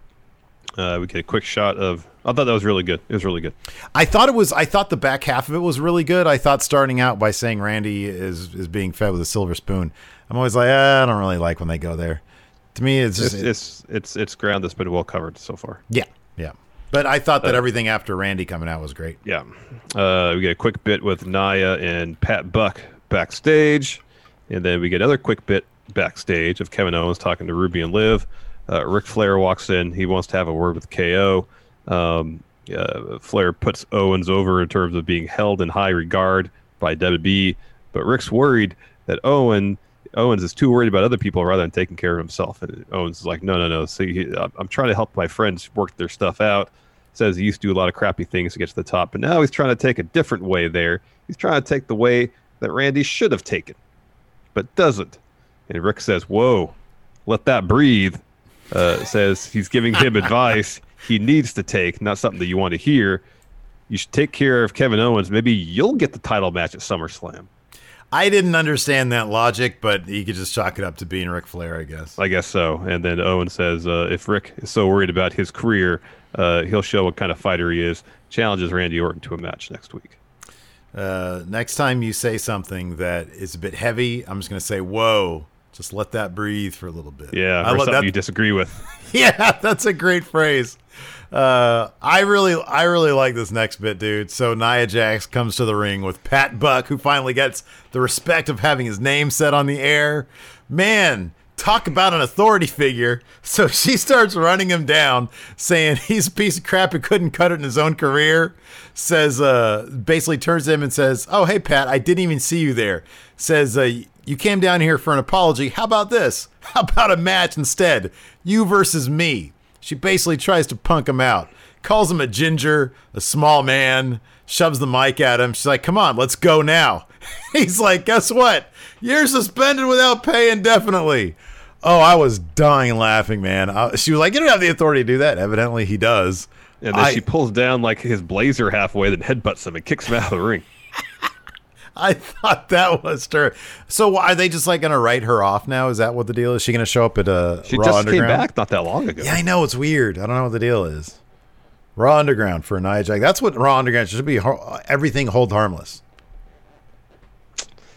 Uh, we get a quick shot of. I thought that was really good. It was really good. I thought it was. I thought the back half of it was really good. I thought starting out by saying Randy is is being fed with a silver spoon. I'm always like, eh, I don't really like when they go there. To me, it's It's just it's it's, it's ground that's been well covered so far. yeah, yeah. But I thought that everything after Randy coming out was great. Yeah. Uh, we get a quick bit with Nia and Pat Buck backstage. And then we get another quick bit backstage of Kevin Owens talking to Ruby and Liv. Uh, Ric Flair walks in. He wants to have a word with KO. Um, uh, Flair puts Owens over in terms of being held in high regard by WB. But Ric's worried that Owen Owens is too worried about other people rather than taking care of himself. And Owens is like, no, no, no. See, he, I'm trying to help my friends work their stuff out says he used to do a lot of crappy things to get to the top, but now he's trying to take a different way there. He's trying to take the way that Randy should have taken, but doesn't. And Ric says, Whoa, let that breathe. Uh, says he's giving him advice he needs to take, not something that you want to hear. You should take care of Kevin Owens. Maybe you'll get the title match at SummerSlam. I didn't understand that logic, but you could just chalk it up to being Ric Flair, I guess. I guess so. And then Owen says, uh, if Ric is so worried about his career, uh, he'll show what kind of fighter he is. Challenges Randy Orton to a match next week. Uh, next time you say something that is a bit heavy, I'm just going to say, "Whoa." Just let that breathe for a little bit. Yeah, I or love something that. you disagree with. yeah, that's a great phrase. Uh, I really, I really like this next bit, dude. So Nia Jax comes to the ring with Pat Buck, who finally gets the respect of having his name said on the air. Man, Talk about an authority figure. So she starts running him down, saying he's a piece of crap who couldn't cut it in his own career. Says, uh, basically turns to him and says, Oh, hey, Pat, I didn't even see you there. Says, uh, You came down here for an apology. How about this? How about a match instead? You versus me. She basically tries to punk him out. Calls him a ginger, a small man, shoves the mic at him. She's like, Come on, let's go now. He's like, Guess what? You're suspended without pay indefinitely. Oh, I was dying laughing, man. I, she was like, "You don't have the authority to do that." Evidently, he does. And then I, she pulls down like his blazer halfway, then headbutts him and kicks him out of the ring. I thought that was her. So are they just like going to write her off now? Is that what the deal is? She going to show up at uh, She Raw just came back not that long ago. Yeah, I know it's weird. I don't know what the deal is. Raw Underground for Nia Jax. That's what Raw Underground should be. Everything hold harmless.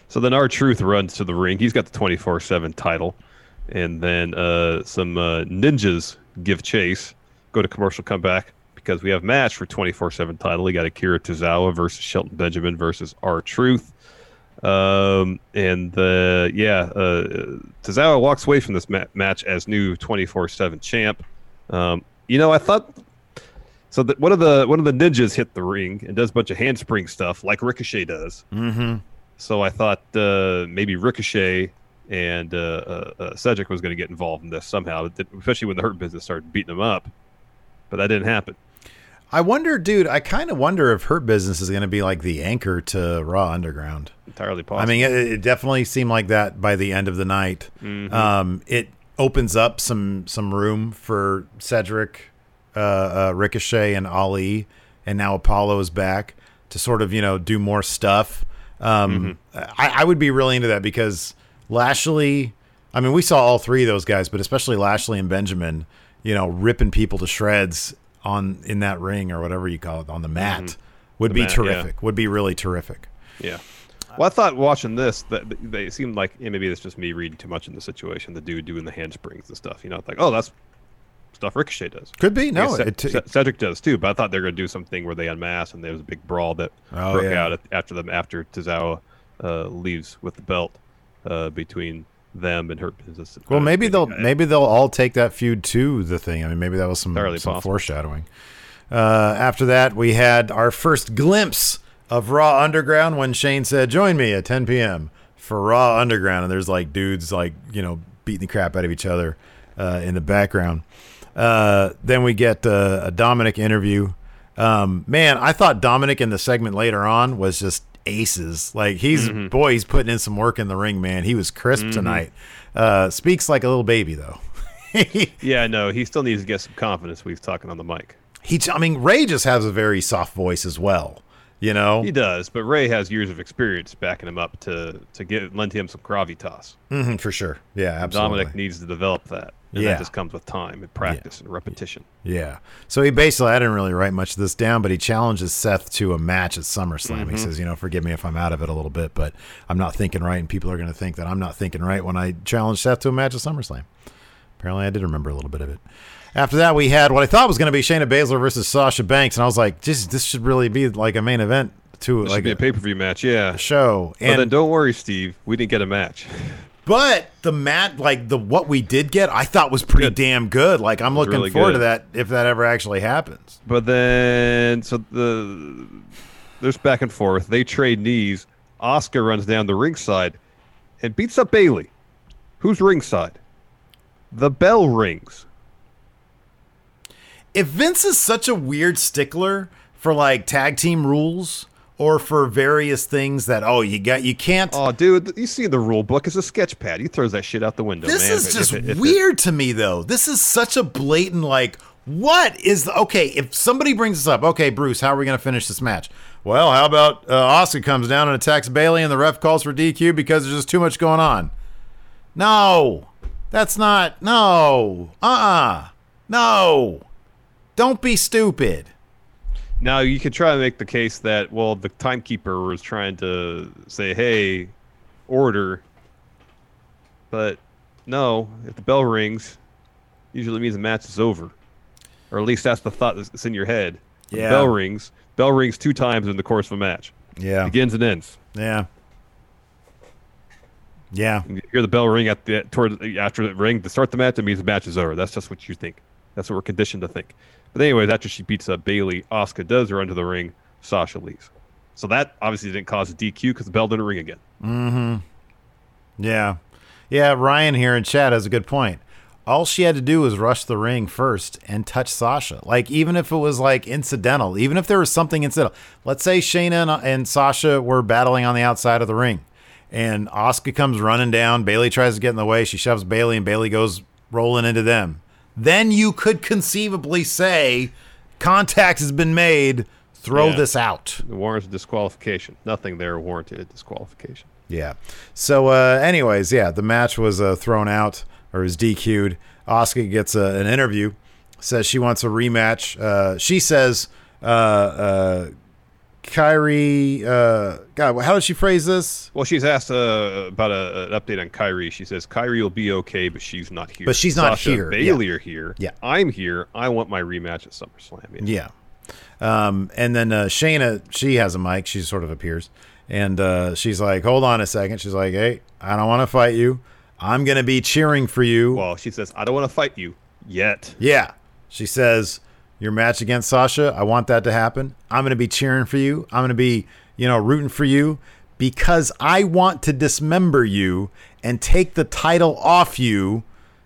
So then R-Truth runs to the ring. He's got the twenty four seven title, and then uh, some uh, ninjas give chase. Go to commercial, come back because we have match for twenty four seven title. We got Akira Tozawa versus Shelton Benjamin versus R-Truth. Um, and uh, yeah, uh, Tozawa walks away from this ma- match as new twenty four seven champ. Um, you know, I thought so. That one of the one of the ninjas hit the ring and does a bunch of handspring stuff like Ricochet does. Mm-hmm. So I thought uh, maybe Ricochet and uh, uh, uh, Cedric was going to get involved in this somehow, especially when the Hurt Business started beating them up. But that didn't happen. I wonder, dude. I kind of wonder if Hurt Business is going to be like the anchor to Raw Underground. Entirely possible. I mean, it, it definitely seemed like that by the end of the night. Mhm. Um, it opens up some some room for Cedric, uh, uh, Ricochet, and Ali, and now Apollo is back to sort of you know do more stuff. Um, I, I would be really into that because Lashley. I mean, we saw all three of those guys, but especially Lashley and Benjamin, you know, ripping people to shreds on in that ring or whatever you call it on the mat Mhm. would The be mat, yeah. terrific. Would be really terrific. yeah. Well, I thought watching this that that they seemed like yeah, maybe it's just me reading too much in the situation. The dude doing the handsprings and stuff. You know, like oh, that's stuff Ricochet does. Could be. I No, guess it- Ce- Ce- Cedric does too. But I thought they were going to do something where they unmask and there was a big brawl that Oh, broke yeah. out after them after Tozawa uh, leaves with the belt uh, between them and Hurt Business. Well, maybe they'll maybe they'll all take that feud to the thing. I mean, maybe that was some, some foreshadowing. Uh, after that, we had our first glimpse of Raw Underground when Shane said, "Join me at 10 p.m. for Raw Underground," and there's like dudes like you know beating the crap out of each other uh, in the background. Uh, then we get uh, a Dominic interview. Um, man, I thought Dominic in the segment later on was just aces. Like he's Mhm. boy, he's putting in some work in the ring, man. He was crisp Mhm. tonight. Uh, speaks like a little baby though. Yeah, no, he still needs to get some confidence when he's talking on the mic. He, I mean, Rey just has a very soft voice as well. You know, He does, but Rey has years of experience backing him up to to get lend him some gravitas. hmm for sure. Yeah, absolutely. Dominic needs to develop that. And Yeah. that just comes with time and practice and repetition. Yeah. So he basically, I didn't really write much of this down, but he challenges Seth to a match at SummerSlam. He Mhm. says, you know, forgive me if I'm out of it a little bit, but I'm not thinking right, and people are going to think that I'm not thinking right when I challenge Seth to a match at SummerSlam. Apparently, I did remember a little bit of it. After that, we had what I thought was going to be Shayna Baszler versus Sasha Banks, and I was like, "This, this should really be like a main event to This like should be a pay per view match, yeah. show." But And then don't worry, Steve. We didn't get a match. But the mat, like the what we did get, I thought was pretty damn good. Like I'm looking really forward to that if that ever actually happens. But then, so the there's back and forth. They trade knees. Asuka runs down the ringside and beats up Bayley. Who's ringside? The bell rings. If Vince is such a weird stickler for like tag team rules or for various things that oh you got you can't. Oh, dude, you see the rule book. It's a sketch pad. He throws that shit out the window. this man. is it- just if it- if it- weird to me though. This is such a blatant like. What is the okay? If somebody brings this up, okay, Bruce, how are we going to finish this match? Well, how about uh, Asuka comes down and attacks Bayley, and the ref calls for DQ because there's just too much going on. No, that's not. No, uh, uh no. Don't be stupid. Now you could try to make the case that well, the timekeeper was trying to say, "Hey, order," but no. If the bell rings, usually means the match is over, or at least that's the thought that's in your head. The Yeah. bell rings. Bell rings two times in the course of a match. Yeah. Begins and ends. Yeah. Yeah. You hear the bell ring at the toward after the ring to start the match. It means the match is over. That's just what you think. That's what we're conditioned to think. But anyways, after she beats up Bayley, Asuka does run to the ring. Sasha leaves. So that obviously didn't cause a DQ because the bell didn't ring again. Mm-hmm. Yeah. Yeah, Ryan here in chat has a good point. All she had to do was rush the ring first and touch Sasha. Like, even if it was like incidental, even if there was something incidental. Let's say Shayna and, and Sasha were battling on the outside of the ring, and Asuka comes running down. Bayley tries to get in the way. She shoves Bayley, and Bayley goes rolling into them. Then you could conceivably say contact has been made. Throw Yeah. this out. It warrants disqualification. Nothing there warranted a disqualification. Yeah. So, uh, anyways, yeah, the match was uh, thrown out or is DQ'd. Asuka gets a, an interview, says she wants a rematch. Uh, she says, uh, uh, Kairi, uh, God, how does she phrase this? Well, she's asked uh, about a, an update on Kairi. She says Kairi will be okay, but she's not here. But she's not Sasha here, and Bayley yeah. are here. Yeah. I'm here. I want my rematch at SummerSlam. Yeah. Um, and then uh, Shayna, she has a mic. She sort of appears. And uh, she's like, hold on a second. She's like, hey, I don't want to fight you. I'm going to be cheering for you. Well, she says I don't want to fight you yet. Yeah. She says, Your match against Sasha, I want that to happen. I'm going to be cheering for you. I'm going to be, you know, rooting for you because I want to dismember you and take the title off you.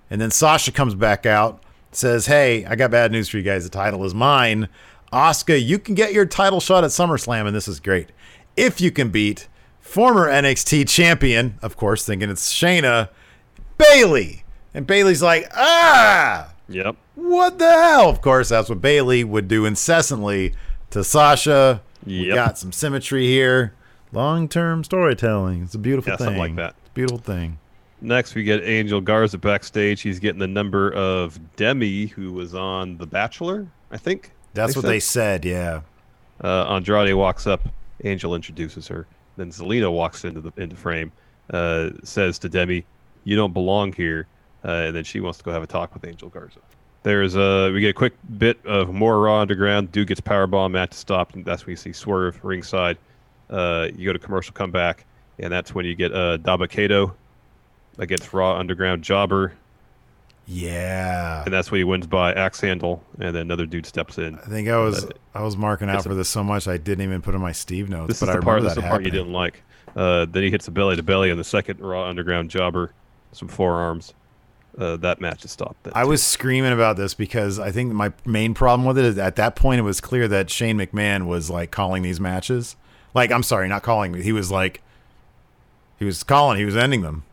And then Sasha comes back out, says, Hey, I got bad news for you guys. The title is mine. Asuka, you can get your title shot at SummerSlam, and this is great. If you can beat former NXT champion, of course, thinking it's Shayna, Bayley. And Bayley's like, ah, Yep. what the hell? Of course, that's what Bayley would do incessantly to Sasha. We got some symmetry here. Long term storytelling. It's a beautiful Yeah, thing. something like that. It's a beautiful thing. Next, we get Angel Garza backstage. He's getting the number of Demi, who was on The Bachelor, I think. That's what said. they said, yeah. Uh, Andrade walks up. Angel introduces her. Then Zelina walks into the into frame. Uh, says to Demi, "You don't belong here." Uh, and then she wants to go have a talk with Angel Garza. There's a we get a quick bit of more Raw Underground. Dude gets powerbomb. Match stopped. And that's when you see Swerve ringside. Uh, you go to commercial, come back, and that's when you get uh, Dabba-Kato against Raw Underground Jobber, Yeah. and that's when he wins by axe handle. And then another dude steps in. I think I was Uh, I was marking out it's a- for this so much I didn't even put in my Steve notes. This but is I the part. remember This is the part you didn't like. Uh, then he hits a belly to belly on the second Raw Underground Jobber, some forearms. Uh, that match is stopped. I was screaming about this because I think my main problem with it is at that point it was clear that Shane McMahon was like calling these matches. Like, I'm sorry, not calling. He was like, he was calling. He was ending them.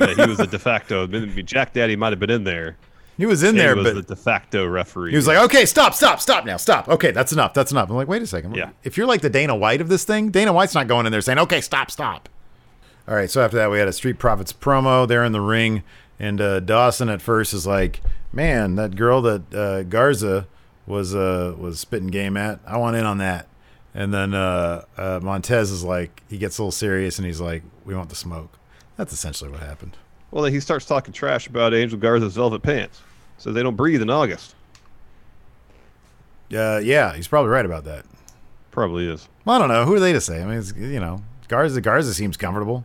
yeah, he was a de facto. Jack Daddy might have been in there. He was in Shane there, was but the de facto referee. he was like, okay, stop, stop, stop now, stop. Okay, that's enough. That's enough. I'm like, wait a second. Yeah. If you're like the Dana White of this thing, Dana White's not going in there saying, okay, stop, stop. All right. So after that, we had a Street Profits promo. They're in the ring, and uh, Dawson at first is like, man, that girl that uh, Garza was uh, was spitting game at, I want in on that. And then uh, uh, Montez is like, he gets a little serious, and he's like, we want the smoke. That's essentially what happened. well, then he starts talking trash about Angel Garza's velvet pants. So they don't breathe in August. Uh, yeah, he's probably right about that. Probably is. Well, I don't know. Who are they to say? I mean, it's, you know, Garza Garza seems comfortable.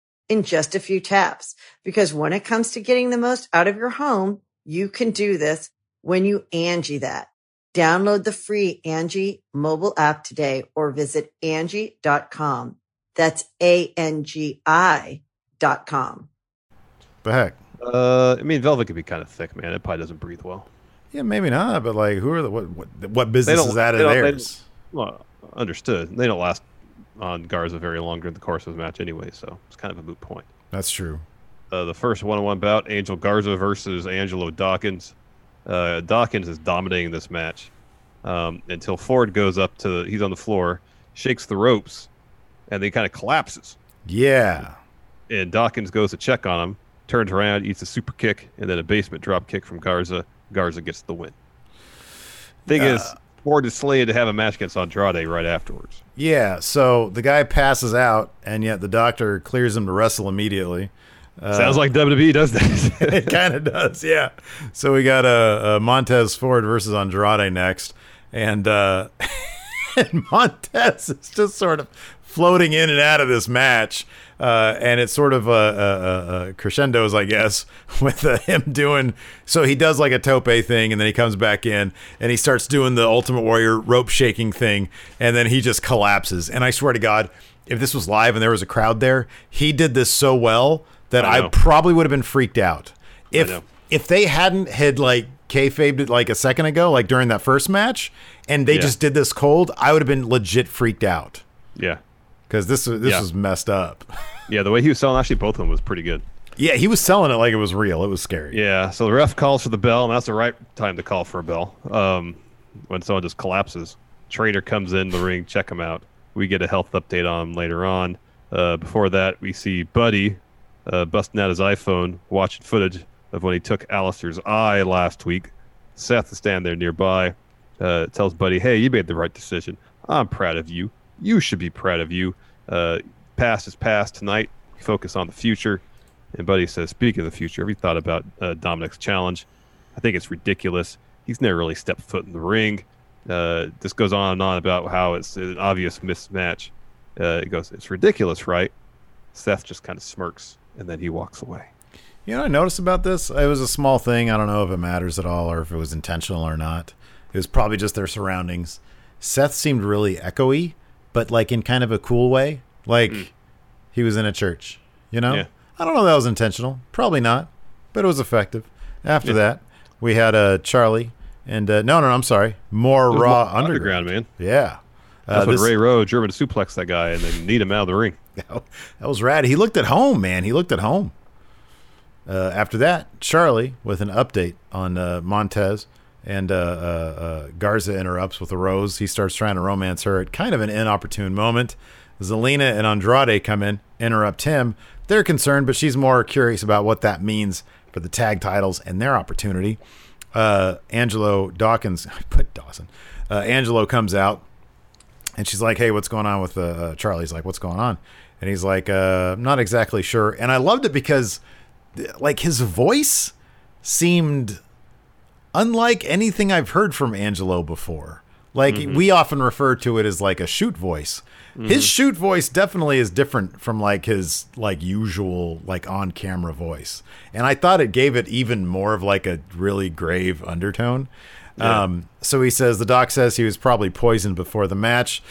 in just a few taps. Because when it comes to getting the most out of your home, you can do this when you Angie that. Download the free Angie mobile app today or visit Angie.com. That's A-N-G-I dot com. The heck. Uh, I mean, velvet could be kind of thick, man. It probably doesn't breathe well. Yeah, maybe not. But like, who are the what what, what business is that of they theirs? Well, understood. They don't last on Garza very long during the course of the match anyway, so it's kind of a moot point. That's true. Uh, the first one-on-one bout: Angel Garza versus Angelo Dawkins. Uh, Dawkins is dominating this match um, until Ford goes up to. He's on the floor, shakes the ropes, and then he kind of collapses. Yeah. And Dawkins goes to check on him, turns around, eats a super kick, and then a basement drop kick from Garza. Garza gets the win. Thing is, Ford is slated to have a match against Andrade right afterwards. Yeah, so the guy passes out, and yet the doctor clears him to wrestle immediately. Uh, Sounds like WWE does that. it kind of does, yeah. So we got uh, uh, Montez Ford versus Andrade next, and uh, and Montez is just sort of floating in and out of this match, uh, and it's sort of a, uh, uh, crescendos, I guess, with uh, him doing. So he does like a tope thing, and then he comes back in, and he starts doing the Ultimate Warrior rope shaking thing, and then he just collapses. And I swear to God, if this was live and there was a crowd there, he did this so well that I I, probably would have been freaked out. If if they hadn't had like kayfabed it like a second ago, like during that first match, and they Yeah. just did this cold, I would have been legit freaked out yeah. Because this was this Yeah. was messed up. Yeah, the way he was selling actually both of them was pretty good. yeah, he was selling it like it was real. It was scary. Yeah, so the ref calls for the bell, and that's the right time to call for a bell. Um, when someone just collapses, Trader comes in the ring, check him out. We get a health update on him later on. Uh, before that, we see Buddy uh, busting out his iPhone, watching footage of when he took Aleister's eye last week. Seth is standing there nearby, uh, tells Buddy, "Hey, you made the right decision. I'm proud of you. You should be proud of you. Uh, past is past. Tonight, focus on the future." And Buddy says, "Speaking of the future, have you thought about uh, Dominic's challenge? I think it's ridiculous. He's never really stepped foot in the ring. Uh, this goes on and on about how it's an obvious mismatch. Uh, it goes, it's ridiculous, right? Seth just kind of smirks, and then he walks away. You know, I noticed about this. It was a small thing. I don't know if it matters at all or if it was intentional or not. It was probably just their surroundings. Seth seemed really echoey, but like in kind of a cool way. Like he was in a church. You know. Yeah. I don't know if that was intentional. Probably not, but it was effective. After that, we had uh, Charly and uh, no, no, no, I'm sorry, more Raw more Underground. man. Yeah. That's Uh, when this- Ray Rowe German suplex that guy and then need him out of the ring. that was rad. He looked at home, man. He looked at home. Uh, after that, Charly with an update on uh, Montez and uh, uh, uh, Garza interrupts with a rose. He starts trying to romance her at kind of an inopportune moment. Zelina and Andrade come in, interrupt him. They're concerned, but she's more curious about what that means for the tag titles and their opportunity. Uh, Angelo Dawkins, I put Dawson. Uh, Angelo comes out and she's like, "Hey, what's going on with uh, uh, Charly's like, what's going on?" And he's like, uh, "I'm not exactly sure." And I loved it because, like, his voice seemed unlike anything I've heard from Angelo before. Like we often refer to it as like a shoot voice. His shoot voice definitely is different from like his like usual like on camera voice. And I thought it gave it even more of like a really grave undertone. Um, so he says the doc says he was probably poisoned before the match.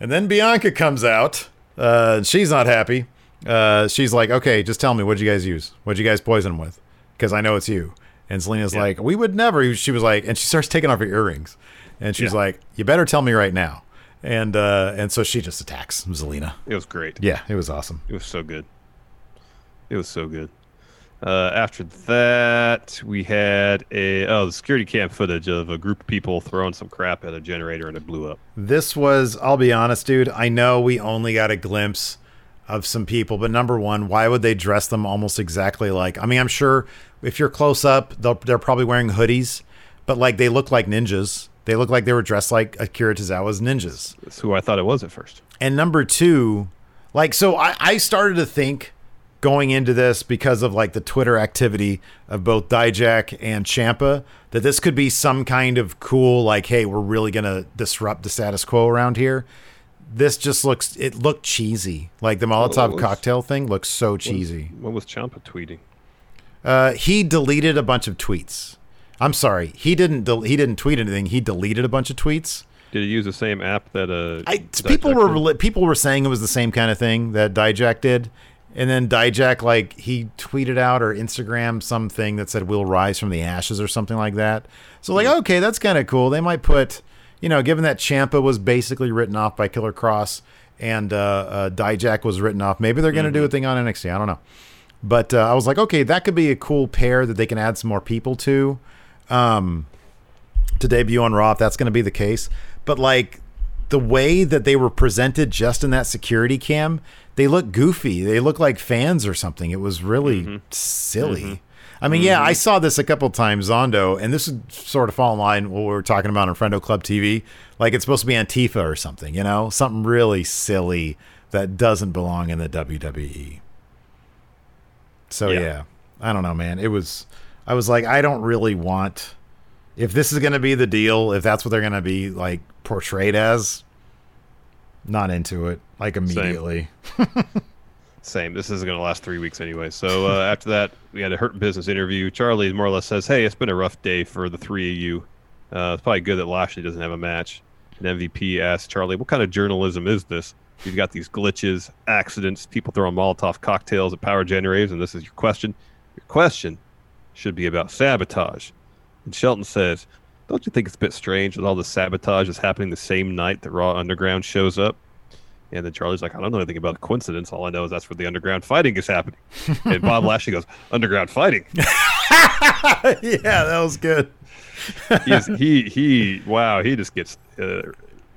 And then Bianca comes out. Uh, and she's not happy. Uh, she's like, okay, just tell me, what'd you guys use? What'd you guys poison him with? Because I know it's you. And Zelina's like, we would never. She was like, and she starts taking off her earrings. And she's Yeah. like, you better tell me right now. And uh, and so she just attacks Zelina. It was great. Yeah, it was awesome. It was so good. It was so good. Uh, after that, we had a oh the security cam footage of a group of people throwing some crap at a generator and it blew up. This was, I'll be honest, dude. I know we only got a glimpse of some people, but number one, why would they dress them almost exactly like? I mean, I'm sure if you're close up, they're probably wearing hoodies, but like they look like ninjas. They look like they were dressed like Akira Tozawa's ninjas. That's who I thought it was at first. And number two, like, so I, I started to think going into this because of like the Twitter activity of both Dijak and Ciampa that this could be some kind of cool, like, hey, we're really going to disrupt the status quo around here. This just looks, it looked cheesy. Like the Molotov was- cocktail thing looks so cheesy. What was Ciampa tweeting? Uh, he deleted a bunch of tweets. I'm sorry, he didn't. Del- he didn't tweet anything. He deleted a bunch of tweets. Did he use the same app that uh I, people were did? people were saying it was the same kind of thing that Dijak did, And then Dijak, like he tweeted out or Instagram something that said "We'll rise from the ashes" or something like that. So like, okay, that's kind of cool. They might put, you know, given that Ciampa was basically written off by Killer Kross and uh, uh, Dijak was written off, maybe they're going to do a thing on NXT. I don't know. But uh, I was like, okay, that could be a cool pair that they can add some more people to, um, to debut on Raw if that's going to be the case. But like the way that they were presented just in that security cam, they look goofy. They look like fans or something. It was really silly. I mean, yeah, I saw this a couple times, Zondo, and this would sort of fall in line with what we were talking about on Friendo Club TV. Like it's supposed to be Antifa or something, you know, something really silly that doesn't belong in the WWE. So Yeah. yeah. I don't know, man. It was I was like I don't really want if this is going to be the deal, if that's what they're going to be like portrayed as, not into it like immediately. Same. This isn't going to last three weeks anyway. So uh, after that, we had a hurt business interview. Charly more or less says, "Hey, it's been a rough day for the three of you. Uh, it's probably good that Lashley doesn't have a match." And MVP asks Charly, "What kind of journalism is this? You've got these glitches, accidents, people throwing Molotov cocktails at power generators, and this is your question. Your question should be about sabotage." And Shelton says, "Don't you think it's a bit strange that all the sabotage is happening the same night that Raw Underground shows up?" And then Charly's like, I don't know anything about coincidence. All I know is that's where the underground fighting is happening. And Bob Lashley goes, Underground fighting. yeah, that was good. He, he, wow, he just gets uh,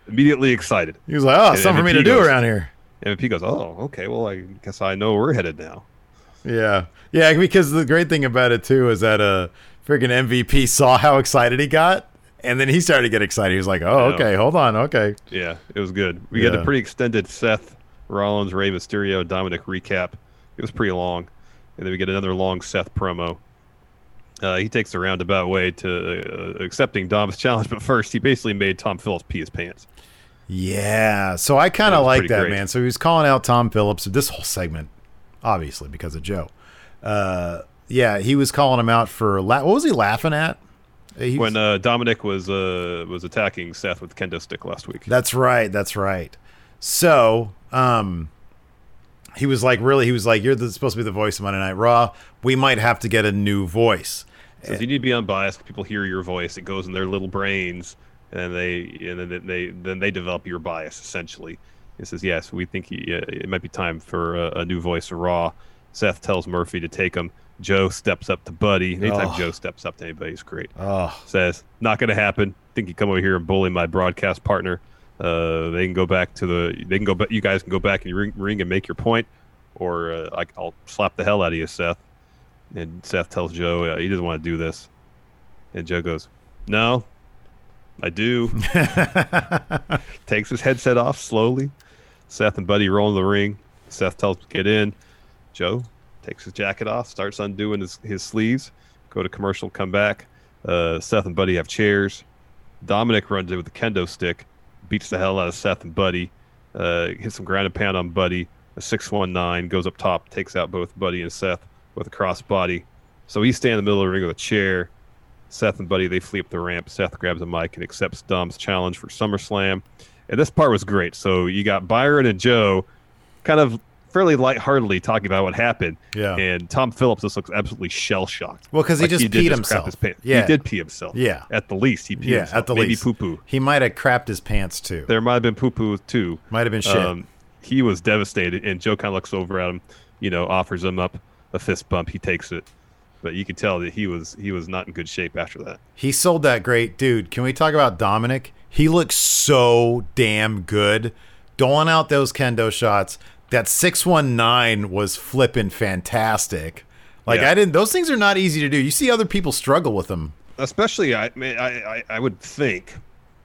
immediately excited. He was like, "Oh, And something for me to MVP do goes- around here." MVP goes, Oh, okay, well, I guess I know where we're headed now. Yeah, yeah. Because the great thing about it too is that uh, freaking MVP saw how excited he got, and then he started to get excited. He was like, "Oh, okay, hold on, okay." Yeah, it was good. We had a pretty extended Seth Rollins, Rey Mysterio, Dominic recap. It was pretty long, and then we get another long Seth promo. Uh, he takes the roundabout way to uh, accepting Dom's challenge, but first he basically made Tom Phillips pee his pants. Yeah. So I kind of like that, great. man. So he was calling out Tom Phillips. This whole segment, obviously, because of Joe. Uh, yeah, he was calling him out for la- what was he laughing at? He was- when uh, Dominic was uh, was attacking Seth with kendo stick last week. That's right. That's right. So, um, he was like, really, he was like, "You're the, supposed to be the voice of Monday Night Raw. We might have to get a new voice." Says you need to be unbiased. People hear your voice. It goes in their little brains, and they and then they then they develop your bias essentially. He says, "Yes, we think he, uh, it might be time for a, a new voice of Raw." Seth tells Murphy to take him. Joe steps up to Buddy. Anytime Oh. Joe steps up to anybody, it's great. Oh, Says, "Not going to happen. Think you come over here and bully my broadcast partner. Uh, they can go back to the. They can go. You guys can go back in your ring, ring and make your point, or uh, I, I'll slap the hell out of you, Seth." And Seth tells Joe uh, he doesn't want to do this. And Joe goes, No, I do. Takes his headset off slowly. Seth and Buddy roll in the ring. Seth tells him to get in. Joe takes his jacket off, starts undoing his, his sleeves. Go to commercial, come back. Uh, Seth and Buddy have chairs. Dominic runs in with the kendo stick, beats the hell out of Seth and Buddy. Uh, hits some ground and pound on Buddy. A 619 goes up top, takes out both Buddy and Seth with a crossbody. So he's standing in the middle of the ring with a chair. Seth and Buddy, they flee up the ramp. Seth grabs a mic and accepts Dom's challenge for SummerSlam. And this part was great. So you got Byron and Joe kind of fairly lightheartedly talking about what happened. Yeah. And Tom Phillips just looks absolutely shell shocked. Well, because he just did peed crap himself. His pants. Yeah. He did pee himself. Yeah. At the least, he peed yeah. himself. At the Maybe least, poo poo. He might have crapped his pants too. There might have been poo poo too. Might have been shit. Um, he was devastated, and Joe kind of looks over at him, you know, offers him up a fist bump. He takes it, but you could tell that he was he was not in good shape after that. He sold that great, dude. Can we talk about Dominic? He looks so damn good, doling out those kendo shots. That six one nine was flipping fantastic. Like Yeah. I didn't; those things are not easy to do. You see other people struggle with them. Especially, I I, I, I would think.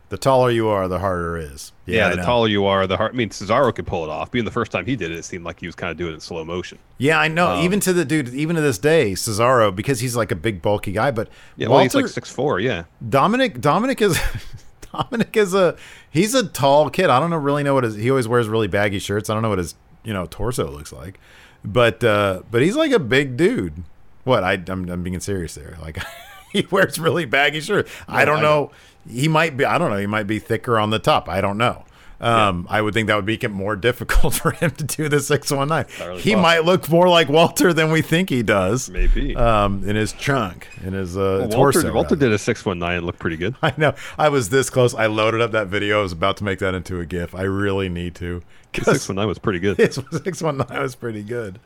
The taller you are, the harder it is. Yeah, I the taller you are, the hard. I mean, Cesaro could pull it off. Being the first time he did it, it seemed like he was kind of doing it in slow motion. Yeah, I know. Um, even to the dude, even to this day, Cesaro, because he's like a big, bulky guy. But Yeah, well, he's like six four. Yeah, Dominic Dominic is Dominic is a he's a tall kid. I don't know really know what his he always wears really baggy shirts. I don't know what his you know torso looks like, but uh but he's like a big dude. What I I'm, I'm being serious there. Like he wears really baggy shirts. I don't I know. He might be. I don't know. He might be thicker on the top. I don't know. Um, I would think that would make it more difficult for him to do the 619. really he possible. might look more like Walter than we think he does. Maybe. Um, in his trunk, in his uh, Well, Walter, torso. Walter rather. did a six one nine and looked pretty good. I know. I was this close. I loaded up that video. I was about to make that into a GIF. I really need to. Six one nine was pretty good. 619 was pretty good.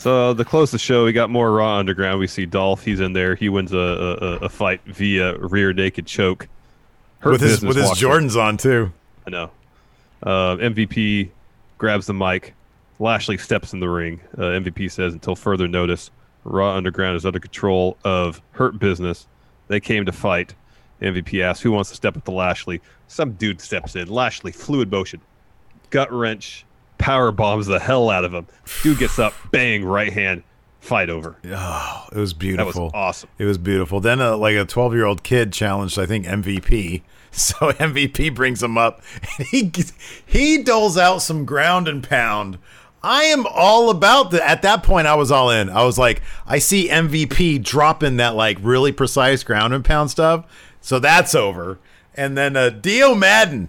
So the close the show, we got more Raw Underground. We see Dolph. He's in there. He wins a, a, a- fight via rear naked choke. Hurt with his with his in. Jordans on too. I know. Uh, MVP grabs the mic. Lashley steps in the ring. Uh, MVP says, until further notice, Raw Underground is under control of Hurt Business. They came to fight. MVP asks, who wants to step up to Lashley? Some dude steps in. Lashley, fluid motion, gut wrench, power bombs the hell out of him. Dude gets up, bang, right hand, fight over. Oh, it was That beautiful. was awesome. It was beautiful. Then, uh, like a 12 year old kid challenged, I think MVP. So MVP brings him up, and he he doles out some ground and pound. I am all about the. At that point, I was all in. I was like, I see MVP dropping that like really precise ground and pound stuff. So that's over. And then uh, Dio Maddin,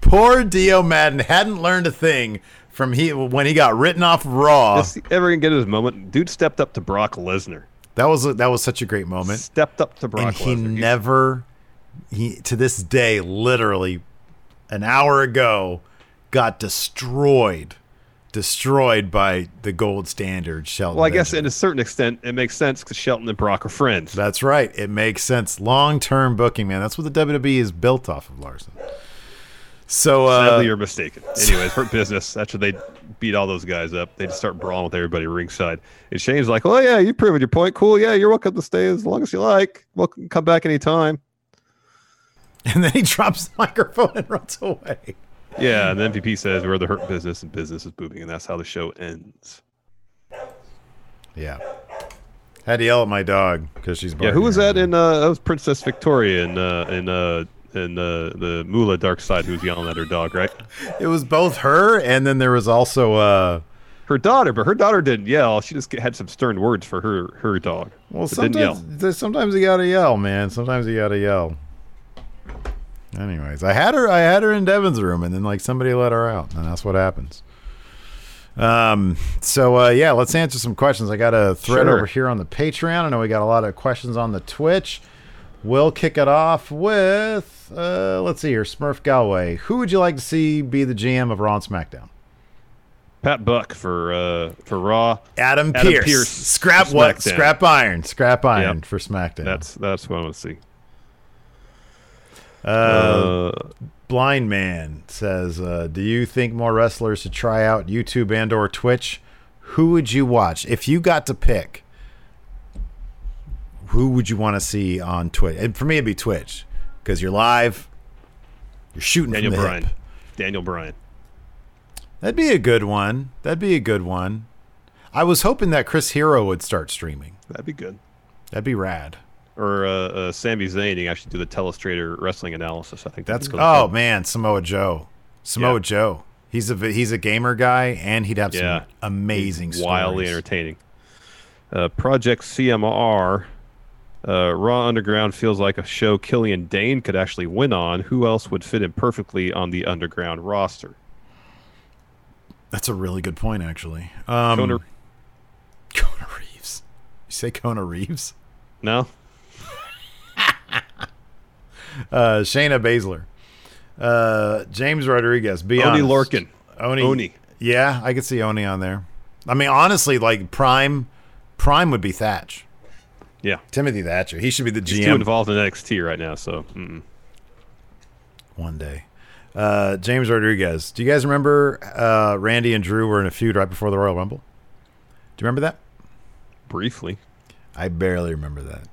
poor Dio Maddin, hadn't learned a thing from he when he got written off Raw. Is he ever gonna get his moment? Dude stepped up to Brock Lesnar. That was a, that was such a great moment. Stepped up to Brock and he Lesnar. never he to this day literally an hour ago got destroyed destroyed by the gold standard Shelton. Well, I guess Benjamin. in a certain extent, it makes sense because Shelton and Brock are friends. that's right. It makes sense. Long-term booking, man. That's what the WWE is built off of, Larson. So uh Sadly, you're mistaken. Anyways, Hurt Business, after they beat all those guys up, they just start brawling with everybody ringside. And Shane's like, oh, yeah, you proved your point. Cool. Yeah, you're welcome to stay as long as you like. Welcome, come back anytime. and then he drops the microphone and runs away. Yeah, and the MVP says, we're the Hurt Business and business is booming. And that's how the show ends. Yeah. Had to yell at my dog because she's Yeah, who was that in? Uh, that was Princess Victoria in uh, in uh, in uh, the Moolah Dark Side who was yelling at her dog, right? It was both her and then there was also uh Her daughter, but her daughter didn't yell. She just had some stern words for her her dog. Well, but didn't yell. sometimes sometimes you gotta yell, man. Sometimes you gotta yell. Anyways, I had her. I had her in Devin's room, and then like somebody let her out, and that's what happens. Um. So uh, yeah, let's answer some questions. I got a thread Sure. over here on the Patreon. I know we got a lot of questions on the Twitch. We'll kick it off with uh, let's see here, Smurf Galway. Who would you like to see be the GM of Raw and SmackDown? Pat Buck for uh, for Raw. Adam, Adam Pierce. Pearce Scrap what? Scrap iron. Scrap iron Yep. for SmackDown. That's that's what I want to see. Uh, Uh, Blind Man says, uh, "Do you think more wrestlers should try out YouTube and or Twitch? Who would you watch if you got to pick? Who would you want to see on Twitch? And for me, it'd be Twitch because you're live. You're shooting Daniel from Bryan. hip. Daniel Bryan. That'd be a good one. That'd be a good one. I was hoping that Chris Hero would start streaming. That'd be good. That'd be rad. Or uh, uh, Sami Zayn. He actually do the Telestrator wrestling analysis. I think That's that'd oh man, Samoa Joe. Samoa Yeah. Joe. He's a he's a gamer guy, and he'd have Yeah. some amazing, He's wildly stories. entertaining. Uh, Project CMR. Uh, Raw Underground feels like a show Killian Dain could actually win on. Who else would fit in perfectly on the Underground roster? That's a really good point, actually. Um, Kona- Kona Reeves. You say Kona Reeves? No, Uh, Shayna Baszler. Uh, James Rodriguez. Be Oney honest. Lorcan. Oney. Oney. Yeah, I could see Oney on there. I mean, honestly, like Prime, Prime would be Thatch. Yeah, Timothy Thatcher. He should be the he's too GM involved in NXT right now. So mm-mm. one day. Uh, James Rodriguez. Do you guys remember uh, Randy and Drew were in a feud right before the Royal Rumble? Do you remember that? briefly, I barely remember that.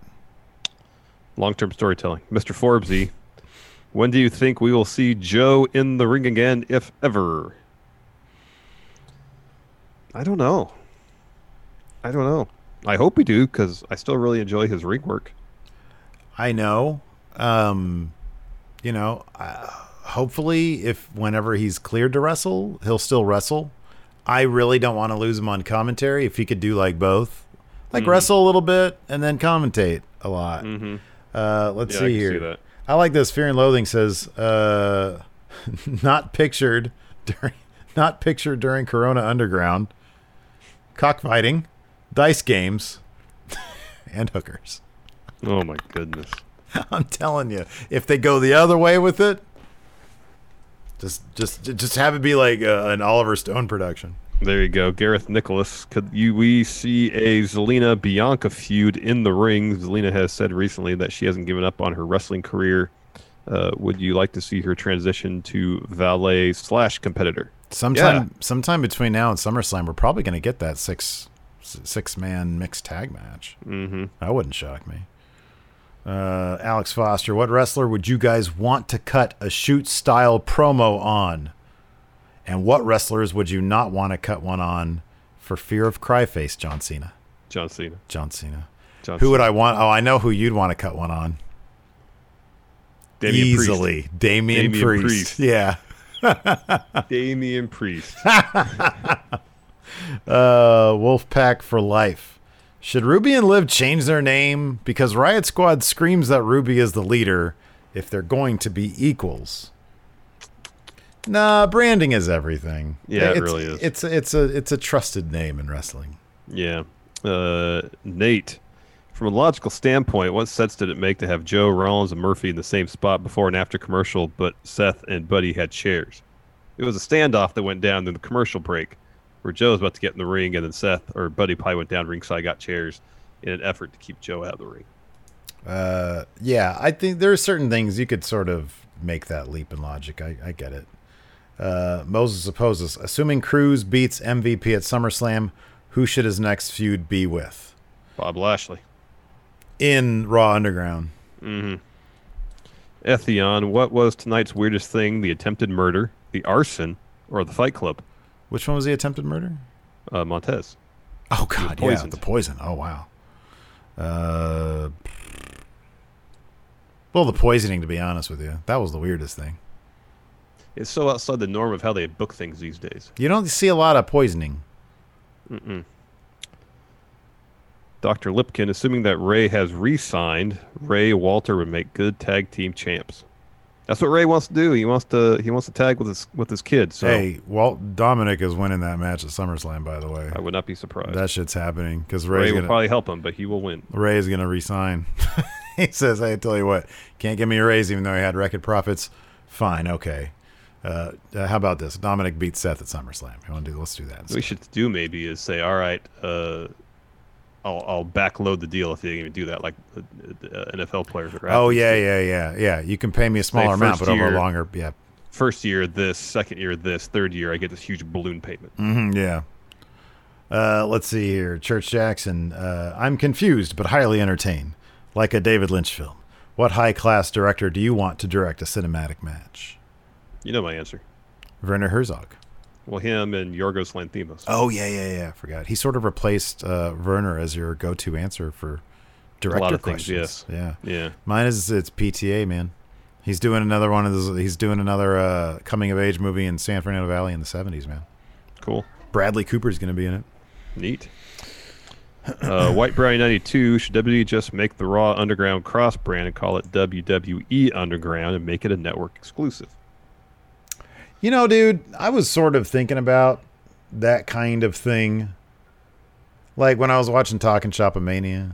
long-term storytelling. Mr. Forbesy, when do you think we will see Joe in the ring again, if ever? I don't know. I don't know. I hope we do because I still really enjoy his ring work. I know. Um, you know, uh, hopefully, if whenever he's cleared to wrestle, he'll still wrestle. I really don't want to lose him on commentary. If he could do like both, like Mhm. wrestle a little bit and then commentate a lot. Mhm. Uh, let's Yeah, I see can here. see. I like this. Fear and Loathing says, uh, not pictured during not pictured during Corona Underground, cockfighting, dice games, and hookers. Oh my goodness. I'm telling you, if they go the other way with it, just just just have it be like uh, an Oliver Stone production. There you go, Gareth Nicholas. Could you we see a Zelina Bianca feud in the ring? Zelina has said recently that she hasn't given up on her wrestling career. Uh, would you like to see her transition to valet slash competitor? Sometime sometime between now and SummerSlam, we're probably going to get that six six man mixed tag match. Mm-hmm. That wouldn't shock me. Uh, Alex Foster, what wrestler would you guys want to cut a shoot style promo on? And what wrestlers would you not want to cut one on for fear of cryface? John Cena. John Cena. John Cena. John who would I want? Oh, I know who you'd want to cut one on. Damian Priest. Easily, Damian, Damian Priest. Priest. Yeah. Damian Priest. uh, Wolfpack for life. Should Ruby and Liv change their name because Riot Squad screams that Ruby is the leader if they're going to be equals? Nah, branding is everything. Yeah, it It's- really is. It's it's a it's a trusted name in wrestling. Yeah. Uh, Nate, from a logical standpoint, what sense did it make to have Joe, Rollins, and Murphy in the same spot before and after commercial, but Seth and Buddy had chairs? It was a standoff that went down in the commercial break where Joe was about to get in the ring, and then Seth or Buddy probably went down ringside, got chairs in an effort to keep Joe out of the ring. Uh, yeah, I think there are certain things you could sort of make that leap in logic. I, I get it. Uh, Moses opposes. Assuming Crews beats MVP at SummerSlam, who should his next feud be with? Bob Lashley. In Raw Underground. Mm-hmm. Ethion, what was tonight's weirdest thing? The attempted murder, the arson, or the Fight Club? Which one was the attempted murder? Uh, Montez. Oh God, yeah, the poison. Oh wow. Uh, well, the poisoning. To be honest with you, that was the weirdest thing. It's so outside the norm of how they book things these days. You don't see a lot of poisoning. Mm-mm. Dr. Lipkin, assuming that Rey has re-signed, Rey Walter would make good tag team champs. That's what Rey wants to do. He wants to he wants to tag with his with his kids. So Hey, Walt Dominic is winning that match at SummerSlam. By the way, I would not be surprised. that shit's happening because Rey will gonna probably help him, but he will win. Rey is gonna resign. he says, "Hey, I tell you what, can't give me a raise even though he had record profits. Fine, okay. Uh, uh, how about this? Dominic beats Seth at SummerSlam. You want to do? Let's do that. What we should do maybe is say, all right, uh, I'll I'll backload the deal if they even do that, like uh, uh, NFL players. Or Oh yeah, do. yeah, yeah, yeah. You can pay me a smaller amount, but over a longer. Yeah. First year this, second year this, third year I get this huge balloon payment. Mm-hmm, yeah. Uh, let's see here. Church Jackson. Uh, I'm confused, but highly entertained, like a David Lynch film. What high class director do you want to direct a cinematic match? You know my answer. Werner Herzog. Well, him and Yorgos Lanthimos. Oh yeah, yeah, yeah. I forgot. He sort of replaced uh, Werner as your go-to answer for director lot of things, questions. yes. Yeah. Yeah. Mine is it's PTA man. He's doing another one of those. He's doing another uh, coming of age movie in San Fernando Valley in the '70s, man. Cool. Bradley Cooper's going to be in it. Neat. Uh, White Brownie 92, should WWE just make the Raw Underground cross brand and call it WWE Underground and make it a network exclusive? You know, dude, I was sort of thinking about that kind of thing. Like when I was watching Talking Shopomania.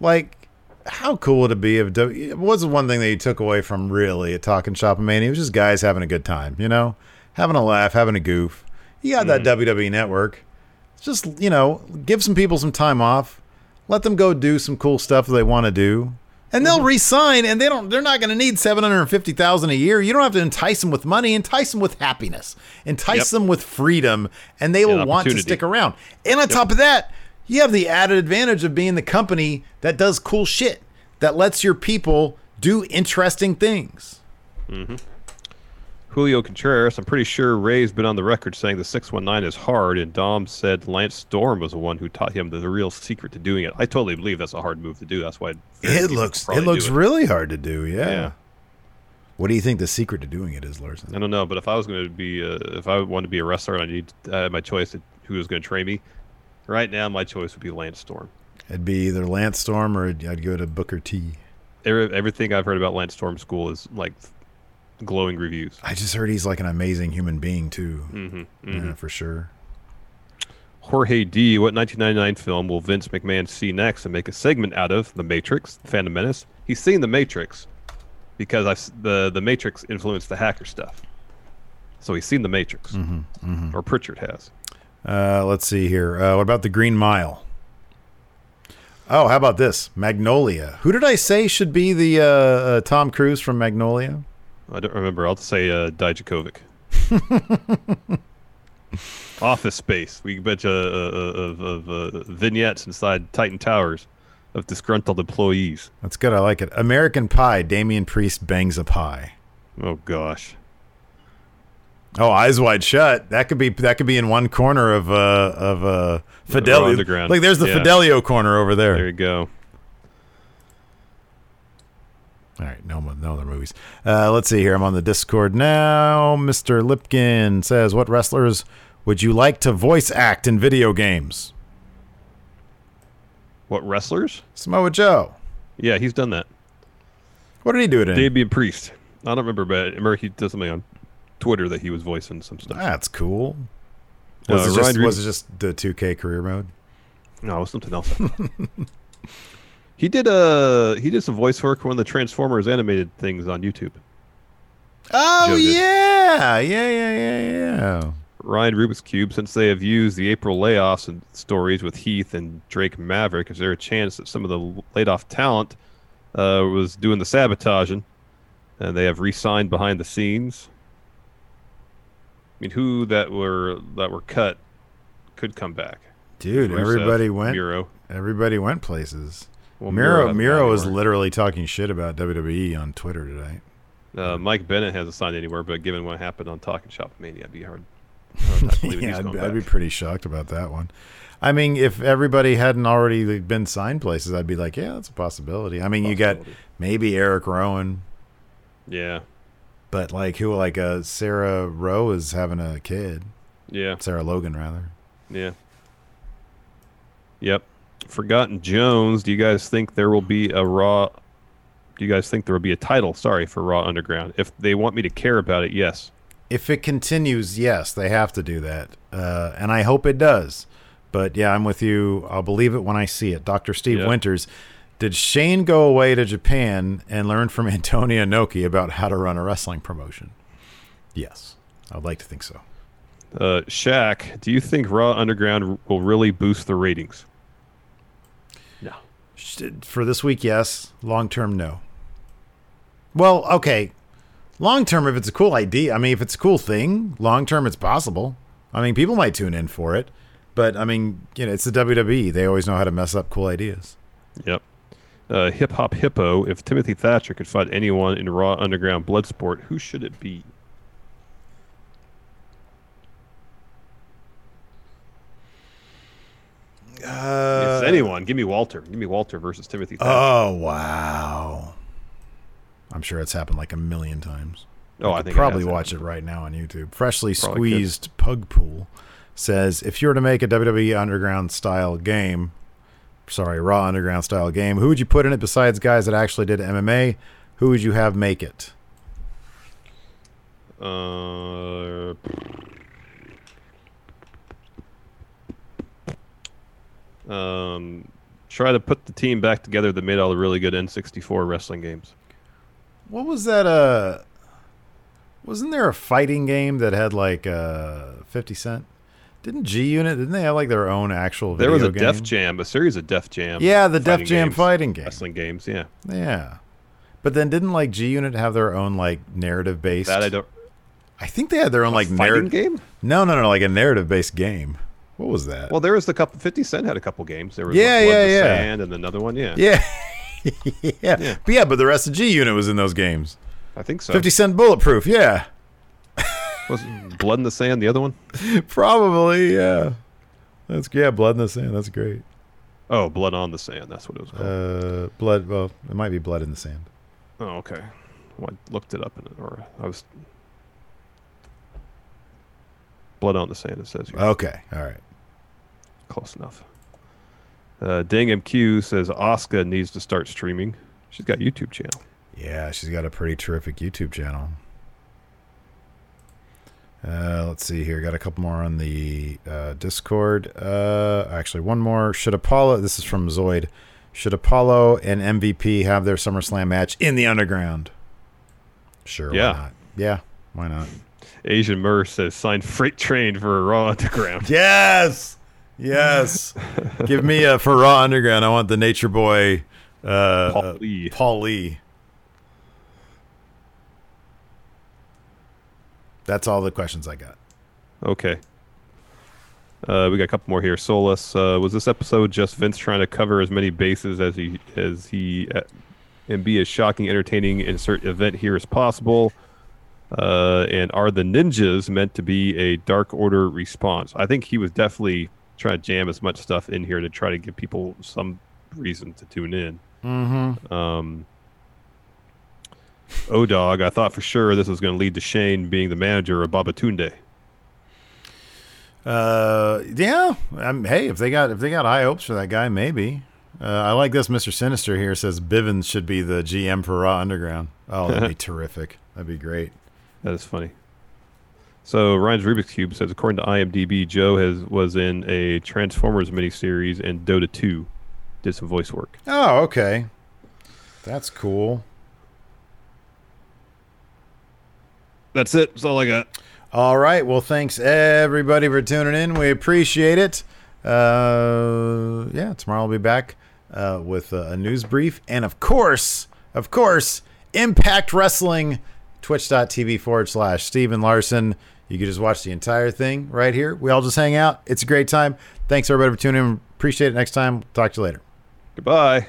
Like, how cool would it be if w- it was the one thing that you took away from really at Talking Shopomania? It was just guys having a good time, you know? Having a laugh, having a goof. You got that mm-hmm. WWE network. Just, you know, give some people some time off. Let them go do some cool stuff that they want to do. And they'll resign and they don't they're not going to need 750,000 a year. You don't have to entice them with money, entice them with happiness. Entice Yep. them with freedom and they will want to stick around. And on top of that, you have the added advantage of being the company that does cool shit that lets your people do interesting things. Mm-hmm. Julio Contreras, I'm pretty sure Rey's been on the record saying the 619 is hard, and Dom said Lance Storm was the one who taught him the, real secret to doing it. I totally believe that's a hard move to do. That's why It looks it looks it. really hard to do, yeah. Yeah. What do you think the secret to doing it is, Larson? I don't know, but if I was going to be, uh, if I wanted to be a wrestler and I need uh, my choice of who was going to train me, right now my choice would be Lance Storm. It'd be either Lance Storm or I'd I'd go to Booker T. Everything I've heard about Lance Storm School is like glowing reviews. I just heard he's like an amazing human being too. Mhm, Yeah, mhm. for sure. Jorge D. What 1999 film will Vince McMahon see next and make a segment out of? The Matrix, The Phantom Menace. He's seen The Matrix because I've, the the Matrix influenced the hacker stuff. So he's seen The Matrix, Mhm, mhm. or Prichard has. Uh, let's see here. Uh, what about the Green Mile? Oh, how about this? Magnolia. Who did I say should be the uh, uh, Tom Cruise from Magnolia? I don't remember. I'll say uh, Dijakovic. Office Space. We bet you uh, uh, of, of uh, vignettes inside Titan Towers of disgruntled employees. That's good. I like it. American Pie. Damian Priest bangs a pie. Oh gosh. Oh, eyes wide shut. That could be that could be in one corner of uh of uh Fidelio. Like there's the Yeah. Fidelio corner over there. There you go. All right, no no other movies. Uh, let's see here. I'm on the Discord now. Mr. Lipkin says, "What wrestlers would you like to voice act in video games?" What wrestlers? Samoa Joe. Yeah, he's done that. What did he do it in? Damian Priest. I don't remember, but I remember he did something on Twitter that he was voicing some stuff. That's cool. Uh, it, just, was it just the 2K career mode? No, it was something else. he did uh he did some voice work for one of the Transformers animated things on YouTube. Oh yeah, yeah, yeah, yeah, yeah. Ryan Rubik's Cube, since they have used the April layoffs and stories with Heath and Drake Maverick, is there a chance that some of the laid off talent uh, was doing the sabotaging and they have re-signed behind the scenes? I mean, who that were that were cut could come back? Dude, Rusev, everybody went. Miro. Everybody went places. Well, Miro Miro, hasn't Miro gone was anywhere. literally talking shit about WWE on Twitter today. Uh, Mike Bennett hasn't signed anywhere, but given what happened on Talking Shop Mania, I'd be hard. hard not to believe he's yeah, I'd, I'd be pretty shocked about that one. I mean, if everybody hadn't already been signed places, I'd be like, yeah, that's a possibility. I mean, you got maybe Eric Rowan, Yeah, but like who, like uh, Sarah Rowe is having a kid. yeah, Sarah Logan, rather. yeah. Yep. Forgotten Jones. Do you guys think there will be a Raw? Do you guys think there will be a title? Sorry for Raw Underground. If they want me to care about it, yes. If it continues, yes, they have to do that, uh, and I hope it does. But yeah, I'm with you. I'll believe it when I see it. Dr. Steve Yeah. Winters, did Shane go away to Japan and learn from Antonio Inoki about how to run a wrestling promotion? Yes, I'd like to think so. Uh, Shaq, do you think Raw Underground will really boost the ratings? For this week, yes. Long term, no. Well, okay. Long term, if it's a cool idea, I mean, if it's a cool thing, long term, it's possible. I mean, people might tune in for it, but I mean, you know, it's the WWE. They always know how to mess up cool ideas. Yep. Uh, Hip Hop Hippo, if Timothy Thatcher could fight anyone in Raw Underground Bloodsport, who should it be? Uh, if anyone, give me Walter. Give me Walter versus Timothy Thatcher. Oh wow! I'm sure it's happened like a million times. Oh, I could think probably has watch it right now on YouTube. Freshly Probably could. squeezed pug pool says if you were to make a WWE Underground style game, sorry, Raw Underground style game, who would you put in it besides guys that actually did MMA? Who would you have make it? Uh, um, try to put the team back together that made all the really good N64 wrestling games. What was that? Uh, wasn't there a fighting game that had like uh 50 Cent? Didn't G Unit? Didn't they have like their own actual? There was a game? Def Jam, a series of Def Jam. Yeah, the Def Jam games, fighting game. wrestling games. Yeah, Yeah. But then didn't like G Unit have their own like narrative based? that I don't. I think they had their own like fighting narrative game. No, no, no, like a narrative based game. What was that? Well, there was the couple. Fifty Cent had a couple games. There was Yeah, like, Blood yeah, in the yeah. Sand and another one. Yeah, yeah. yeah. But yeah, but the rest of G Unit was in those games. I think so. 50 Cent Bulletproof, yeah. was Blood in the Sand the other one? Probably, yeah. That's yeah, Blood in the Sand. That's great. Oh, Blood on the Sand. That's what it was called. Uh blood well, it might be Blood in the Sand. oh, okay. Well, I looked it up, in it, or I was. Blood on the Sand. It says here. Okay, all right. Close enough. Uh, Dang MQ says Asuka needs to start streaming. She's got a YouTube channel. Yeah, she's got a pretty terrific YouTube channel. Uh, let's see here. Got a couple more on the uh, Discord. Uh, actually, one more. Should Apollo? This is from Zoid. Should Apollo and MVP have their SummerSlam match in the underground? Sure. Yeah. Why not? Yeah. Why not? Asian Murr says signed freight train for a Raw Underground. Yes. Yes. Give me a for Raw Underground. I want the Nature Boy. Uh, Paul uh, Lee. Paul Lee. That's all the questions I got. Okay. Uh, we got a couple more here. Solus, uh, was this episode just Vince trying to cover as many bases as he as he uh, and be as shocking, entertaining, insert event here as possible? Uh, and are the ninjas meant to be a Dark Order response? I think he was definitely trying to jam as much stuff in here to try to give people some reason to tune in. Mm-hmm. Um, O Dog, I thought for sure this was going to lead to Shane being the manager of Babatunde. Uh, yeah. Um, hey, if they got if they got high hopes for that guy, maybe. Uh, I like this. Mister Sinister here says Bivens should be the GM for Raw Underground. Oh, that'd be terrific. That'd be great. That is funny. So Ryan's Rubik's Cube says, according to IMDb, Joe has was in a Transformers miniseries and Dota 2. Did some voice work. Oh, okay. That's cool. That's it. That's all I got. All right. Well, thanks everybody for tuning in. We appreciate it. Uh, yeah, tomorrow I'll be back uh, with a, a news brief. And of course, of course, Impact Wrestling, twitch.tv forward slash Steven Larson. You can just watch the entire thing right here. We all just hang out. It's a great time. Thanks everybody for tuning in. Appreciate it. Next time. Talk to you later. Goodbye.